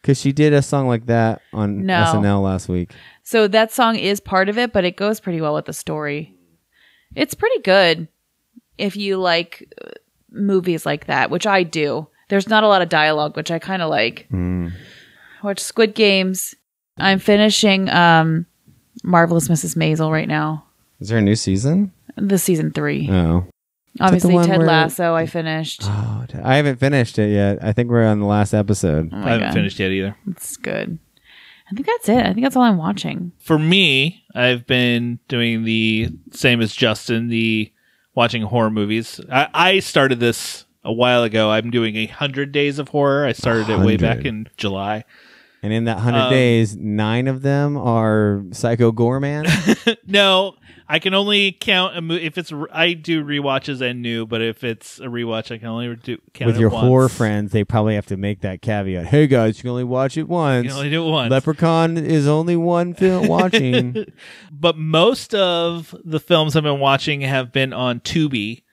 Because she did a song like that on No. SNL last week. So that song is part of it, but it goes pretty well with the story. It's pretty good if you like uh, movies like that, which I do. There's not a lot of dialogue, which I kind of like. Mm. Watch Squid Games. I'm finishing um Marvelous Mrs. Maisel right now. Is there a new season? The season three. Oh. Obviously, Ted where- Lasso. I finished. Oh, I haven't finished it yet. I think we're on the last episode. Oh I haven't God. finished yet either. It's good. I think that's it. I think that's all I'm watching. For me, I've been doing the same as Justin, the watching horror movies. I, I started this a while ago. I'm doing a hundred days of horror. I started it way back in July. And in that hundred Um, days, nine of them are Psycho Goreman. [laughs] no, I can only count a mo- if it's I do rewatches and new, but if it's a rewatch, I can only do count With it your once. horror friends, they probably have to make that caveat. Hey guys, you can only watch it once. You once. can only do it once. Leprechaun is only one film [laughs] watching. but most of the films I've been watching have been on Tubi,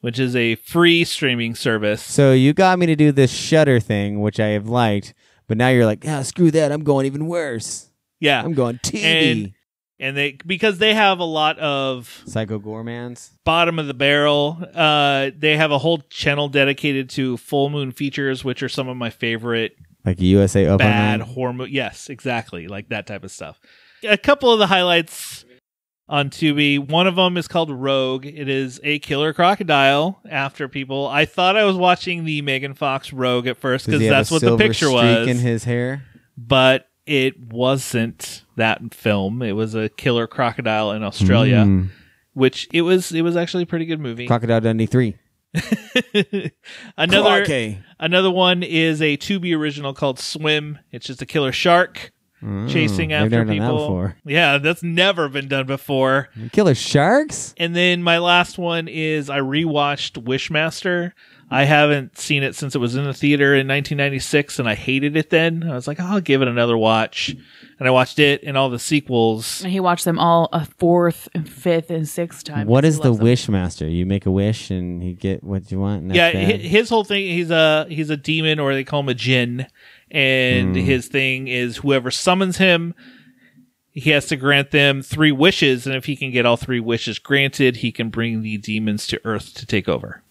which is a free streaming service. so you got me to do this Shudder thing, which I have liked, but now you're like, ah, screw that. I'm going even worse. Yeah, I'm going TV. and and they because they have a lot of Psycho Goremans. bottom of the barrel. Uh, they have a whole channel dedicated to full moon features, which are some of my favorite Like USA Open. bad horror mo- Yes, exactly, like that type of stuff. A couple of the highlights on Tubi. One of them is called Rogue. It is a killer crocodile after people. I thought I was watching the Megan Fox Rogue at first because that's what the picture was, in his hair. but it wasn't that film. It was a killer crocodile in Australia, Mm. which it was. It was actually a pretty good movie. Crocodile Dundee three. [laughs] another another one is a Tubi original called Swim. It's just a killer shark Mm, I've after never done that people. before. Yeah, that's never been done before. Killer sharks. And then my last one is I rewatched Wishmaster. I haven't seen it since it was in the theater in 1996, and I hated it then. I was like, oh, I'll give it another watch, and I watched it and all the sequels. And he watched them all a fourth and fifth and sixth time. What because is he the loves them. wish? You make a wish and you get what you want. And yeah, bad? his whole thing he's a he's a demon, or they call him a jinn, and Hmm. his thing is whoever summons him. He has to grant them three wishes, and if he can get all three wishes granted, he can bring the demons to Earth to take over.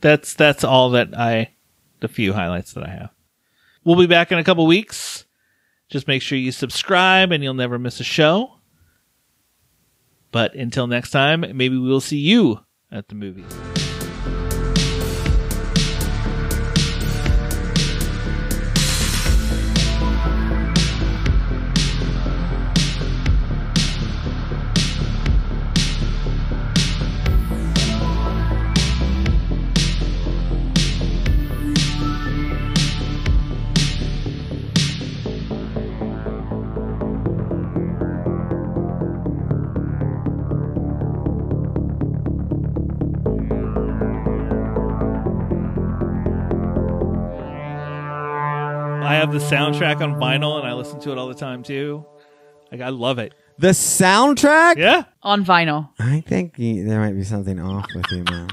That's that's all that I, the few highlights that I have. We'll be back in a couple weeks. Just make sure you subscribe, and you'll never miss a show. But until next time, maybe we'll see you at the movies. The soundtrack on vinyl and I listen to it all the time too. Like I love it. the soundtrack. Yeah. on vinyl. I think y- there might be something off with you, man.